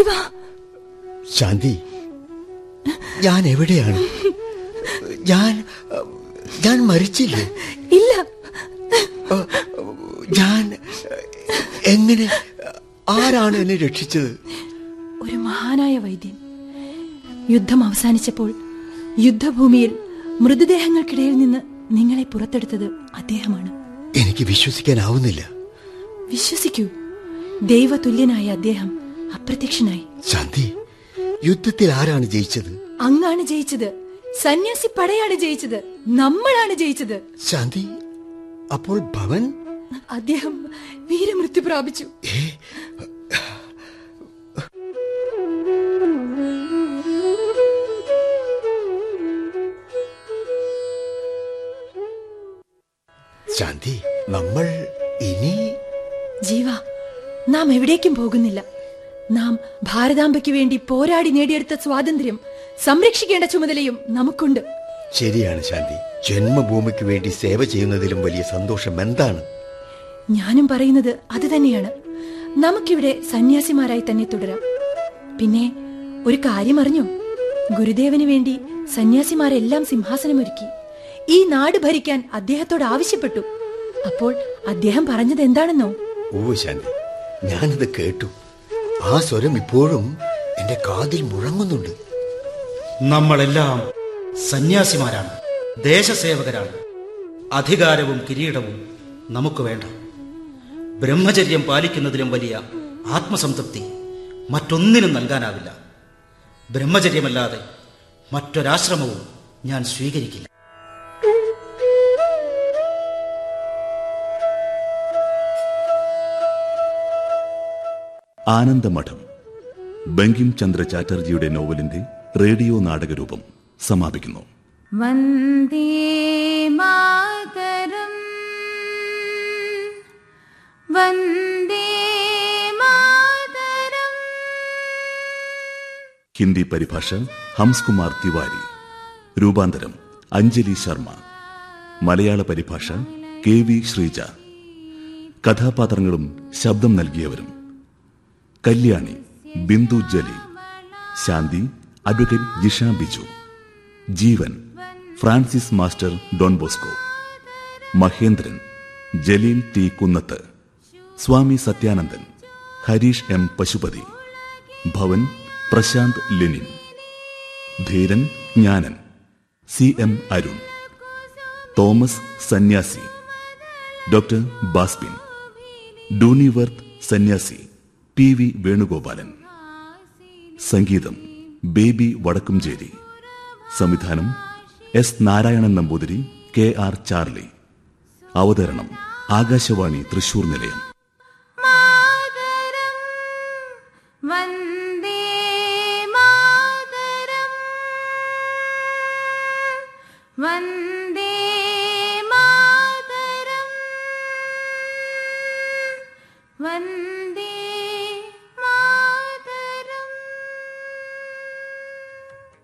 S12: ജീവ
S8: ശാന്തി ഞാൻ എവിടെയാണ്? ഞാൻ ഞാൻ മരിച്ചില്ലേ?
S12: ഇല്ല.
S8: ഞാൻ എങ്ങനെ ആരാണ് എന്നെ രക്ഷിച്ചത്?
S12: ഒരു മഹാനായ വൈദ്യൻ യുദ്ധം അവസാനിച്ചപ്പോൾ യുദ്ധഭൂമിയിൽ മൃതദേഹങ്ങൾക്കിടയിൽ നിന്ന് നിങ്ങളെ പുറത്തെടുത്തത് അദ്ദേഹമാണ്.
S8: എനിക്ക് വിശ്വസിക്കാനാവുന്നില്ല.
S12: വിശ്വസിക്കൂ. ദൈവതുല്യനായ അദ്ദേഹം അപ്രത്യക്ഷനായി.
S8: ശാന്തി യുദ്ധത്തിൽ ആരാണ് ജയിച്ചത്?
S12: അങ്ങാണ് ജയിച്ചത്. സന്യാസി പടയാണ് ജയിച്ചത്. നമ്മളാണ് ജയിച്ചത്.
S8: ശാന്തി അപ്പോൾ ഭവൻ?
S12: അദ്ദേഹം വീരമൃത്യു പ്രാപിച്ചു.
S8: ശാന്തി നമ്മൾ ഇനി
S12: ജീവ നാം എവിടേക്കും പോകുന്നില്ല. നാം ഭാരതാംബയ്ക്ക് വേണ്ടി പോരാടി നേടിയെടുത്ത സ്വാതന്ത്ര്യം സംരക്ഷിക്കേണ്ട ചുമതലയും നമുക്കുണ്ട്.
S8: ശരിയാണ് ശാന്തി. ജന്മഭൂമിക്ക് വേണ്ടി സേവ ചെയ്യുന്നതിലും വലിയ സന്തോഷം എന്താണ്?
S12: ഞാനും പറയുന്നത് അത് തന്നെയാണ്. നമുക്കിവിടെ സന്യാസിമാരായി തന്നെ തുടരാം. പിന്നെ ഒരു കാര്യം അറിഞ്ഞു? ഗുരുദേവന് വേണ്ടി സന്യാസിമാരെല്ലാം സിംഹാസനമൊരുക്കി. ഈ നാട് ഭരിക്കാൻ അദ്ദേഹത്തോട് ആവശ്യപ്പെട്ടു. അപ്പോൾ അദ്ദേഹം പറഞ്ഞത് എന്താണെന്നോ?
S8: ഓ ശാന്തി. ഞാനത് കേട്ടു. ആ സ്വരം ഇപ്പോഴും എന്റെ കാതിൽ മുഴങ്ങുന്നുണ്ട്.
S5: നമ്മളെല്ലാം സന്യാസിമാരാണ് ദേശസേവകരാണ്. അധികാരവും കിരീടവും നമുക്ക് വേണ്ട. ബ്രഹ്മചര്യം പാലിക്കുന്നതിലും വലിയ ആത്മസംതൃപ്തി മറ്റൊന്നിനും നൽകാനാവില്ല. ബ്രഹ്മചര്യമല്ലാതെ മറ്റൊരാശ്രമവും ഞാൻ സ്വീകരിക്കില്ല.
S1: ആനന്ദമഠം. ബങ്കിം ചന്ദ്ര ചാറ്റർജിയുടെ നോവലിന്റെ റേഡിയോ നാടകരൂപം സമാപിക്കുന്നു.
S14: വന്ദേ മാതരം. വന്ദേ മാതരം.
S1: ഹിന്ദി പരിഭാഷ ഹംസ്കുമാർ തിവാരി. രൂപാന്തരം അഞ്ജലി ശർമ്മ. മലയാള പരിഭാഷ കെ വി ശ്രീജ. കഥാപാത്രങ്ങളും ശബ്ദം നൽകിയവരും Kalyani Bindu Jali Shanthi advocate Jisha Biju Jeevan Francis master Don Bosco Mahendran Jaleel T Kunnath Swami Sathyanandan Harish M Pashupathi Bhavan Prashanth Lenin Dheeran Jnanan C M Arun Thomas സന്യാസി ഡോക്ടർ ബാസ്പിൻ ഡൂണിവർത്ത് സന്യാസി പി വി വേണുഗോപാലൻ. സംഗീതം ബേബി വടക്കുംചേരി. സംവിധാനം S Narayanan Namboothiri K R Charlie. അവതരണം ആകാശവാണി തൃശൂർ നിലയം.
S14: വന്ദേ മാതരം. വന്ദേ